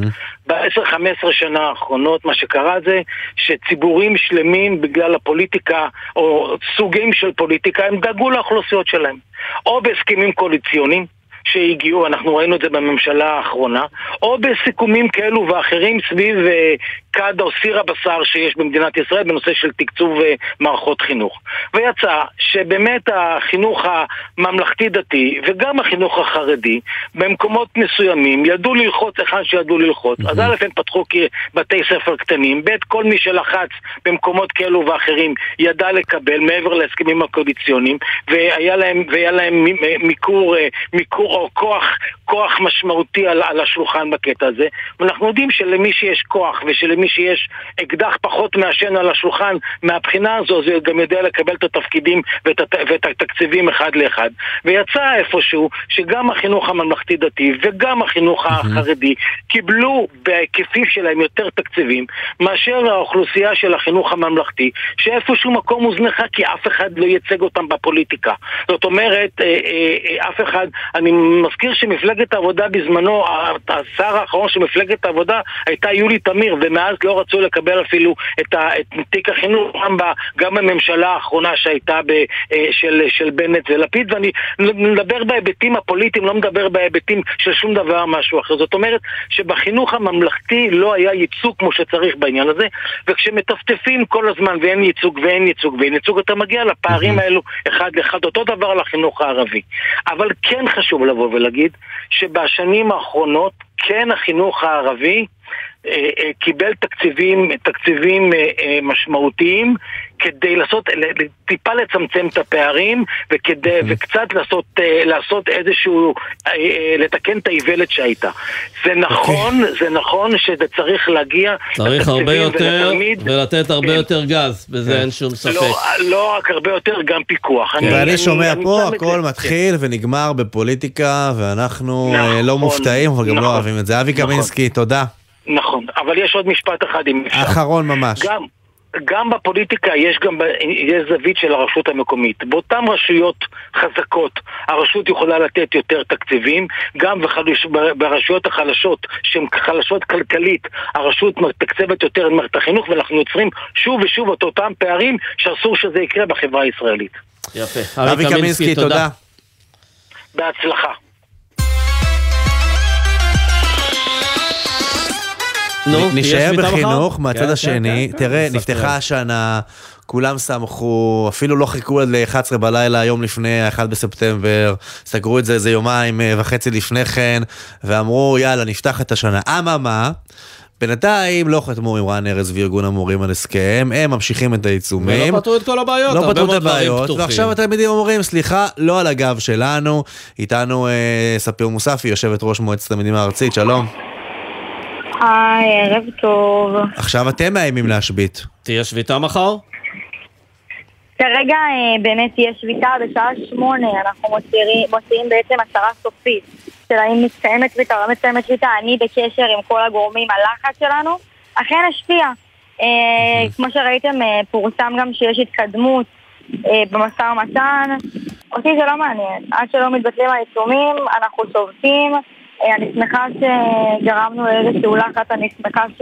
S24: ב-10-15 שנה האחרונות, מה שקרה זה שציבורים שלמים בגלל הפוליטיקה, או סוגים של פוליטיקה, הם דאגו לאוכלוסיות שלהם. או בהסכמים קואליציוניים, שהגיעו, אנחנו ראינו את זה בממשלה האחרונה, או בסיכומים כאלו ואחרים סביב אה, כד או סיר הבשר שיש במדינת ישראל בנושא של תקצוב אה, מערכות חינוך. ויצא שבאמת החינוך הממלכתי-דתי וגם החינוך החרדי במקומות מסוימים ידעו ללחוץ היכן שידעו ללחוץ. אז א' הם פתחו בתי ספר קטנים, ב' כל מי שלחץ במקומות כאלו ואחרים ידע לקבל מעבר להסכמים הקואליציוניים והיה להם, והיה להם מיקור, אה, מיקור או כוח, כוח משמעותי על, על השולחן בקטע הזה ואנחנו יודעים שלמי שיש כוח ושלמי שיש אקדח פחות מעשן על השולחן מהבחינה הזו זה גם יודע לקבל את התפקידים ואת, הת- ואת התקציבים אחד לאחד. ויצא איפשהו שגם החינוך הממלכתי דתי וגם החינוך החרדי קיבלו בהיקפים שלהם יותר תקציבים מאשר האוכלוסייה של החינוך הממלכתי שאיפשהו מקום הוזנחה כי אף אחד לא ייצג אותם בפוליטיקה. זאת אומרת אה, אה, אה, אף אחד אני מזכיר שמפלגת העבודה בזמנו השר האחרון של מפלגת העבודה הייתה יולי תמיר ומאז לא רצו לקבל אפילו את, ה, את תיק החינוך גם, ב, גם בממשלה האחרונה שהייתה ב, אה, של, של בנט ולפיד ואני מדבר בהיבטים הפוליטיים לא מדבר בהיבטים של שום דבר משהו אחר. זאת אומרת שבחינוך הממלכתי לא היה ייצוג כמו שצריך בעניין הזה וכשמטפטפים כל הזמן ואין ייצוג ואין ייצוג ואין ייצוג אתה מגיע לפערים האלו אחד לאחד. אותו דבר לחינוך הערבי. אבל כן חשוב לבוא ולהגיד שבשנים האחרונות כן החינוך הערבי אה, אה, קיבל תקציבים, תקציבים אה, משמעותיים כדי לעשות, טיפה לצמצם את הפערים וכדי, וקצת לעשות, אה, לעשות איזשהו, אה, אה, לתקן את האיוולת שהייתה. זה נכון, זה נכון שזה צריך להגיע
S10: צריך הרבה יותר
S24: ולתלמיד.
S10: ולתת הרבה
S24: כן.
S10: יותר גז, בזה אין שום ספק.
S24: לא, לא רק הרבה יותר, גם פיקוח. אני-
S11: ואני
S24: אני-
S11: שומע
S24: אני
S11: פה, הכל
S24: זה.
S11: מתחיל ונגמר בפוליטיקה, ואנחנו לא
S24: נכון,
S11: מופתעים, אבל גם לא
S24: נכון.
S11: אוהבים את זה. אבי
S24: נכון.
S11: קמינסקי, תודה.
S24: נכון, אבל יש עוד משפט אחד אם אפשר.
S11: אחרון ממש.
S24: גם, גם בפוליטיקה יש גם ב- יש זווית של הרשות המקומית. באותן רשויות חזקות הרשות יכולה לתת יותר תקציבים, גם בחלוש, ברשויות החלשות, שהן חלשות כלכלית, הרשות מתקצבת יותר את מערכת החינוך, ואנחנו יוצרים שוב ושוב את אותם פערים שאסור שזה יקרה בחברה הישראלית.
S10: יפה.
S11: אבי קמינסקי, תודה.
S24: בהצלחה.
S10: נו,
S11: נ-
S10: יש
S11: נישאר
S10: שביתה מחר?
S11: בחינוך,
S10: כן,
S11: מהצד
S10: כן,
S11: השני,
S10: כן,
S11: תראה. נפתחה השנה, כולם שמחו, אפילו לא חיכו עד ל-11 בלילה, יום לפני ה-1 בספטמבר, סגרו את זה איזה יומיים אה, וחצי לפני כן, ואמרו, יאללה, נפתח את השנה. אממה, בינתיים לא חתמו עם רן ארז וארגון המורים על הסכם, הם ממשיכים את העיצומים.
S10: ולא פתרו את כל הבעיות,
S11: לא פתרו את הבעיות. ועכשיו התלמידים אומרים, סליחה, לא על הגב שלנו. איתנו אה, ספיר מוספי, יושבת ראש מועצת התלמידים הארצית, שלום.
S25: היי, ערב טוב.
S11: עכשיו אתם מאיימים להשבית.
S10: תהיה שביתה מחר?
S25: כרגע אה, באמת יש שביתה בשעה שמונה, אנחנו מוציאים, בעצם הצהרה סופית של האם מתקיימת שביתה או לא מתקיימת שביתה. אני בקשר עם כל הגורמים, הלחץ שלנו אכן השפיע. אה, כמו שראיתם, אה, פורסם גם שיש התקדמות במשא ומתן. אותי זה לא מעניין. עד שלא מתבטלים העיצומים, אנחנו שובתים. אה, אני שמחה שגרמנו לאיזשהו לחץ, אני שמחה ש...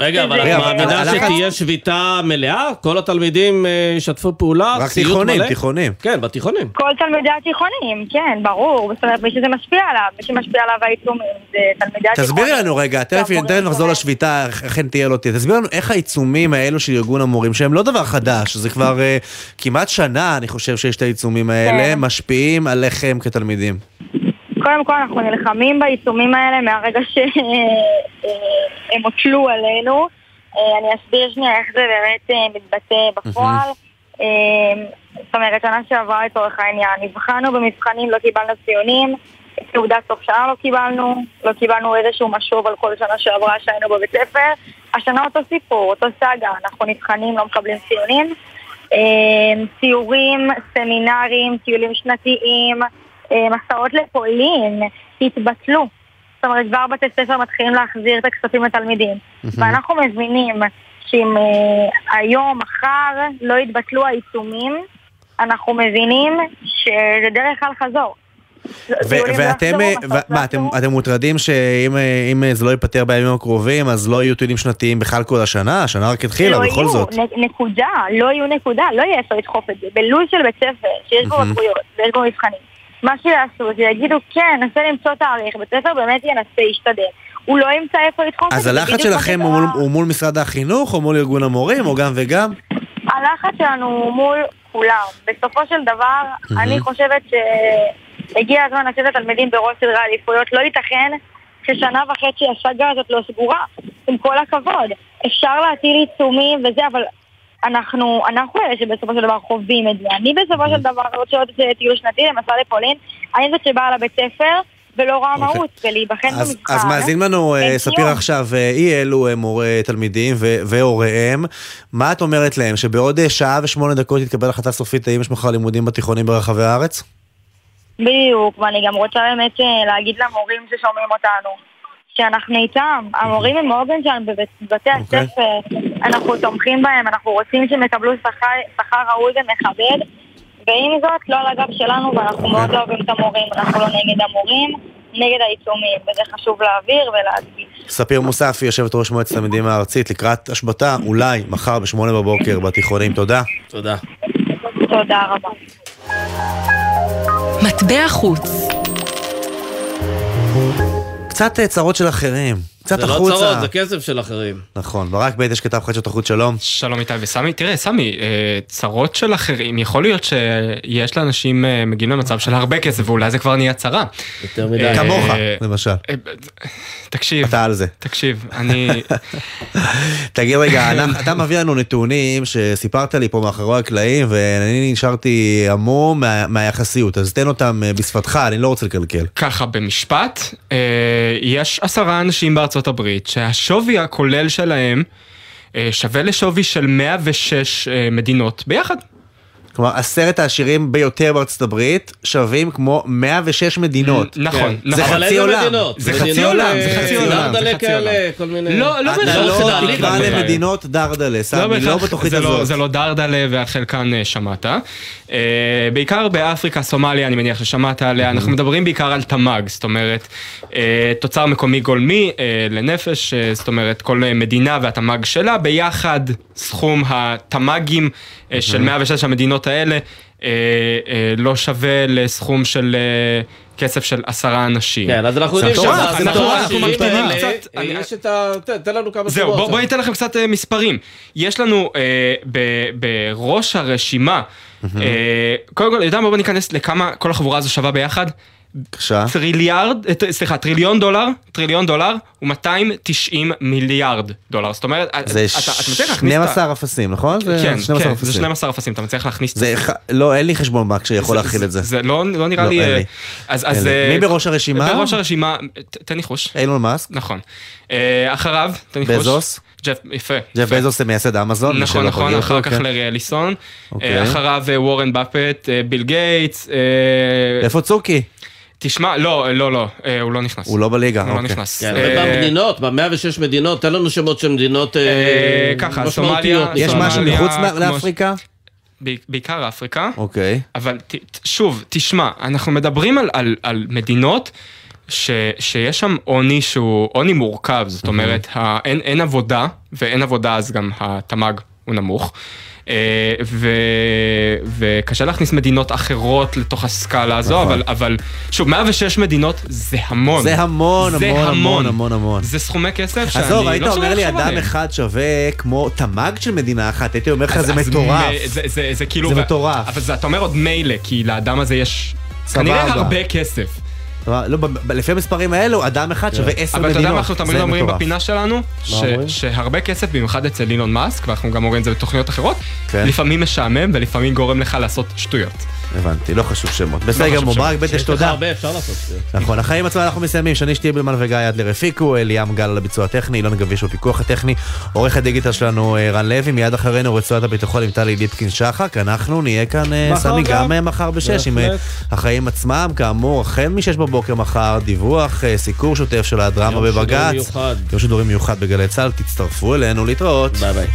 S10: רגע, אבל את מאמינה שתהיה שביתה מלאה? כל התלמידים אה, ישתפו פעולה?
S11: רק תיכונים,
S10: מלא?
S11: תיכונים.
S10: כן, בתיכונים.
S25: כל תלמידי התיכונים, כן, ברור. זאת אומרת, מי שזה משפיע עליו, מי שמשפיע עליו העיצומים זה תלמידי התיכונים.
S11: תסבירי לנו רגע, תכף תכף נחזור לשביתה, אכן תהיה לא תהיה. תסבירי לנו איך העיצומים האלו של ארגון המורים, שהם לא דבר חדש, זה כבר אה, כמעט שנה, אני חושב שיש את העיצומים האלה,
S25: כן.
S11: משפיעים עליכם כתלמידים.
S25: קודם כל, אנחנו נלחמים בעיצומים האלה מהרגע שהם הוטלו עלינו. אה, אני אסביר שנייה איך זה באמת אה, מתבטא בפועל. אה, זאת אומרת, שנה שעברה לצורך העניין, נבחנו במבחנים, לא קיבלנו ציונים, תעודת סוף שנה לא קיבלנו, לא קיבלנו איזשהו משוב על כל שנה שעברה שהיינו בבית ספר. השנה אותו סיפור, אותו סאגה, אנחנו נבחנים, לא מקבלים ציונים. אה, ציורים, סמינרים, טיולים שנתיים, אה, מסעות לפולין, התבטלו. זאת אומרת, כבר בתי ספר מתחילים להחזיר את הכספים לתלמידים. ואנחנו מבינים שאם אה, היום, מחר, לא יתבטלו העיצומים, אנחנו מבינים שזה דרך אל חזור. לא
S11: ואתם, אה,
S25: לא
S11: מה, אתם, מוטרדים שאם אה, אם אה, זה לא ייפתר בימים הקרובים, אז לא יהיו טיולים שנתיים בכלל כל השנה? השנה רק התחילה,
S25: לא
S11: בכל
S25: יהיו,
S11: זאת.
S25: נ- נקודה, לא יהיו נקודה, לא יהיה איפה לדחוף את זה. בלו"ז של בית ספר, שיש בו. בגרויות ויש בו מבחנים, מה שיעשו זה יגידו, כן, ננסה למצוא תאריך, בית ספר באמת ינסה, ישתדל. הוא לא ימצא איפה לדחוף את
S11: אז
S25: זה.
S11: הלחץ
S25: בדיוק מה
S11: שלכם. הוא מול, הוא מול משרד החינוך או מול ארגון המורים או גם וגם?
S25: הלחץ שלנו הוא מול כולם. בסופו של דבר,
S11: מהמם.
S25: אני חושבת שהגיע הזמן לשים את התלמידים בראש סדרי העדיפויות. לא ייתכן ששנה וחצי הסאגה הזאת לא סגורה. עם כל הכבוד. אפשר להטיל עיצומים וזה, אבל אנחנו, אנחנו אלה שבסופו של דבר חווים את זה. אני בסופו של דבר רוצה עוד טיול שנתי למסע לפולין. אני זאת שבאה לבית ספר ולא רואה מהות, ולהיבחן
S11: אוקיי.
S25: במבחן.
S11: אז מאזין לנו אה,
S25: אין
S11: ספיר. עכשיו, אה, אי אלו הם מורי תלמידים והוריהם. מה את אומרת להם? שבעוד אה, שעה ושמונה דקות תתקבל החלטה סופית האם יש מחר לימודים בתיכונים ברחבי הארץ?
S25: בדיוק, ואני גם רוצה באמת אה, להגיד למורים ששומעים אותנו, שאנחנו איתם, המורים הם העוגן שלנו בבתי
S11: אוקיי.
S25: הספר, אנחנו תומכים בהם, אנחנו רוצים שהם יקבלו שכר ראוי ומכבד, ועם זאת, לא על הגב שלנו, ואנחנו מאוד לא אוהבים את המורים, אנחנו לא נגד המורים, נגד העיצומים, וזה חשוב להעביר ולהדגיש.
S11: ספיר מוספי, יושבת ראש מועצת התלמידים הארצית, לקראת השבתה, אולי מחר בשמונה בבוקר בתיכונים. תודה.
S10: תודה.
S25: תודה רבה.
S23: מטבע חוץ.
S11: קצת אה, צרות של אחרים. קצת קצת
S10: זה לא
S11: החוצה.
S10: צרות, זה כסף של אחרים.
S11: נכון, ברק בייטש כתב חדשות החוץ, שלום.
S26: שלום איתי וסמי, תראה סמי, אה, צרות של אחרים, יכול להיות שיש לאנשים אה, מגיעים למצב של הרבה כסף ואולי זה כבר נהיה צרה.
S10: יותר
S26: מדי.
S11: כמוך, למשל.
S26: תקשיב,
S11: אתה על זה.
S26: תקשיב, אני...
S11: תגיד רגע, אנחנו- אתה מביא לנו נתונים שסיפרת לי פה מאחורי הקלעים, ואני נשארתי המום מה- מהיחסיות, אז תן אותם אה, בשפתך, אני לא רוצה לקלקל.
S26: ככה במשפט, אה, יש עשרה אנשים בארצות הברית שהשווי הכולל שלהם אה, שווה לשווי של 106 אה, מדינות ביחד.
S11: כלומר, עשרת העשירים ביותר בארצות הברית שווים כמו 106 מדינות.
S26: נכון,
S11: כן.
S26: נכון.
S11: זה חצי עולם.
S26: מדינות?
S11: זה חצי עולם, זה חצי עולם.
S26: דרדלה כאלה.
S10: כל מיני...
S26: לא, לא
S11: אתה
S26: בהכרח.
S11: לא
S26: זה
S11: תקרא
S26: ליגה.
S11: למדינות דרדלה, סמי, לא
S26: בהכרח,
S11: בתוכנית
S26: לא-
S11: הזאת.
S26: זה לא דרדלה ועל חלקן אה, שמעת. אה, בעיקר באפריקה, סומליה, אני מניח ששמעת עליה, אנחנו מדברים בעיקר על תמ"ג, זאת אומרת, אה, תוצר מקומי גולמי לנפש, זאת אומרת, כל מדינה והתמ"ג שלה, ביחד סכום התמ"גים אה, של 106 המדינות האלה. אה, אה, לא שווה לסכום של כסף של עשרה אנשים.
S10: כן, אז אנחנו יודעים
S26: עכשיו,
S10: שבעשירים
S26: אנחנו- אנחנו
S10: העשירים
S26: מקטינים קצת,
S10: יש את ה... תן- לנו כמה
S26: זהו,
S10: שורות
S26: בוא,
S10: שם.
S26: בוא ניתן לכם קצת מספרים. יש לנו בראש הרשימה, קודם כל, יודע מה? בוא ניכנס לכמה כל החבורה הזו שווה ביחד.
S11: בבקשה.
S26: טריליארד, אה, סליחה, טריליון דולר, טריליון דולר הוא 290 מיליארד דולר. זאת אומרת,
S11: זה
S26: אתה, אתה מצליח להכניס את ה...
S11: 12 אפסים, נכון? זה
S26: כן,
S11: 12
S26: כן,
S11: אפסים.
S26: זה 12 אפסים, אתה מצליח להכניס...
S11: זה לא, אין לי חשבון בנק שיכול
S26: זה-
S11: להכיל את זה.
S26: זה לא לא נראה
S11: לא,
S26: לי... אה,
S11: לי.
S26: אז, אז. אה,
S11: מי בראש הרשימה?
S26: בראש הרשימה, תן ניחוש.
S11: אילון מאסק?
S26: נכון. אה, אחריו, תן ניחוש.
S11: בזוס?
S26: ג'ף, יפה.
S11: ג'ף. בזוס זה מייסד אמזון.
S26: נכון, נכון, אחר כך
S11: כן.
S26: לארי אליסון.
S11: אוקיי.
S26: אה, אחריו אה, וורן באפט, אה, ביל גייטס. אה,
S11: איפה צוקי?
S26: תשמע, לא, לא, לא, אה, הוא לא נכנס.
S11: הוא לא בליגה,
S26: הוא לא
S11: אוקיי.
S26: נכנס. אה,
S10: ובמדינות, ב-106 מדינות, תן לנו שמות של מדינות אה,
S26: ככה,
S10: משמעותיות.
S26: סומליה,
S11: יש משהו. מחוץ לאפריקה?
S26: בעיקר אפריקה.
S11: אוקיי.
S26: אבל שוב, תשמע, אנחנו מדברים על, מדינות ש, שיש שם עוני שהוא עוני מורכב, זאת אומרת, ה, אין, אין עבודה, ואין עבודה אז גם התמ"ג הוא נמוך. אה, ו, וקשה להכניס מדינות אחרות לתוך הסקאלה הזו,
S11: נכון.
S26: אבל, אבל שוב, 106 מדינות זה המון.
S11: זה המון,
S26: זה
S11: המון, המון, המון, המון.
S26: זה סכומי כסף שאני
S11: עזוב,
S26: לא
S11: היית אומר לי אדם
S26: עליהם.
S11: אחד שווה כמו תמ"ג של מדינה אחת, הייתי אומר לך זה מטורף.
S26: מ- זה, זה, זה כאילו...
S11: זה
S26: ו-
S11: מטורף.
S26: אבל זה, אתה אומר עוד מילא, כי לאדם הזה יש
S11: סבבה.
S26: כנראה הרבה כסף.
S11: לא, ב- לפי המספרים האלו, אדם אחד שווה עשר
S26: אבל
S11: מדינות.
S26: אתה יודע מה אנחנו תמיד אומרים. בפינה שלנו? שהרבה כסף, במיוחד אצל אילון מאסק, ואנחנו גם אומרים את זה בתוכניות אחרות,
S11: כן.
S26: לפעמים משעמם ולפעמים גורם לך לעשות שטויות.
S11: הבנתי, לא חשוב שמות. בסדר
S26: חשוב
S11: גמור. ברק בטש, תודה.
S10: הרבה, אפשר לעשות.
S11: נכון, החיים עצמם אנחנו מסיימים, שני שטיבלמן וגיא אדלר הפיקו, ליאם גל על הביצוע הטכני, אילון גביש בפיקוח הטכני, עורך הדיגיטל שלנו אה, רן לוי, מיד אחרינו רצועת הביטחון עם טלי ליפקין שחק, אנחנו נהיה כאן, אה, סמי,
S10: גם.
S11: אה, מחר בשש, עם. החיים עצמם, כאמור, החל משש בבוקר מחר, דיווח, סיקור שוטף של הדרמה בבג"ץ,
S10: מיוחד.
S11: יום שידורים מיוחד בגלי צה"ל, תצטרפו אלינו להתראות.
S10: ביי ביי.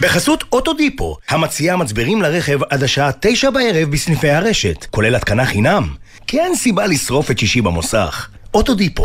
S7: בחסות אוטודיפו, המציעה מצברים לרכב עד השעה תשע בערב בסניפי הרשת, כולל התקנה חינם. כי אין סיבה לשרוף את שישי במוסך. אוטודיפו.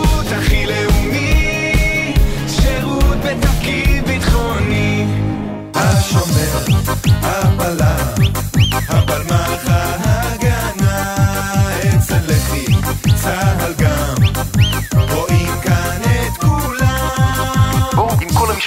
S27: הכי לאומי, שירות בתפקיד ביטחוני. השומר, הבלם, הבלמח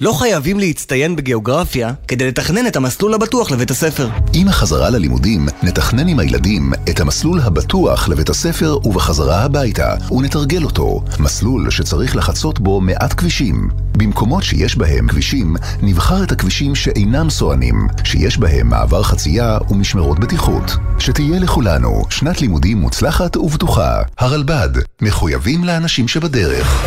S16: לא חייבים להצטיין בגיאוגרפיה כדי לתכנן את המסלול הבטוח לבית הספר.
S19: עם החזרה ללימודים, נתכנן עם הילדים את המסלול הבטוח לבית הספר ובחזרה הביתה, ונתרגל אותו. מסלול שצריך לחצות בו מעט כבישים. במקומות שיש בהם כבישים, נבחר את הכבישים שאינם סוענים, שיש בהם מעבר חצייה ומשמרות בטיחות. שתהיה לכולנו שנת לימודים מוצלחת ובטוחה. הרלב"ד, מחויבים לאנשים שבדרך.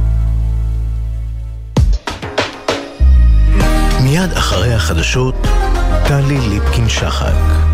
S7: מיד אחרי החדשות, טלי ליפקין שחק.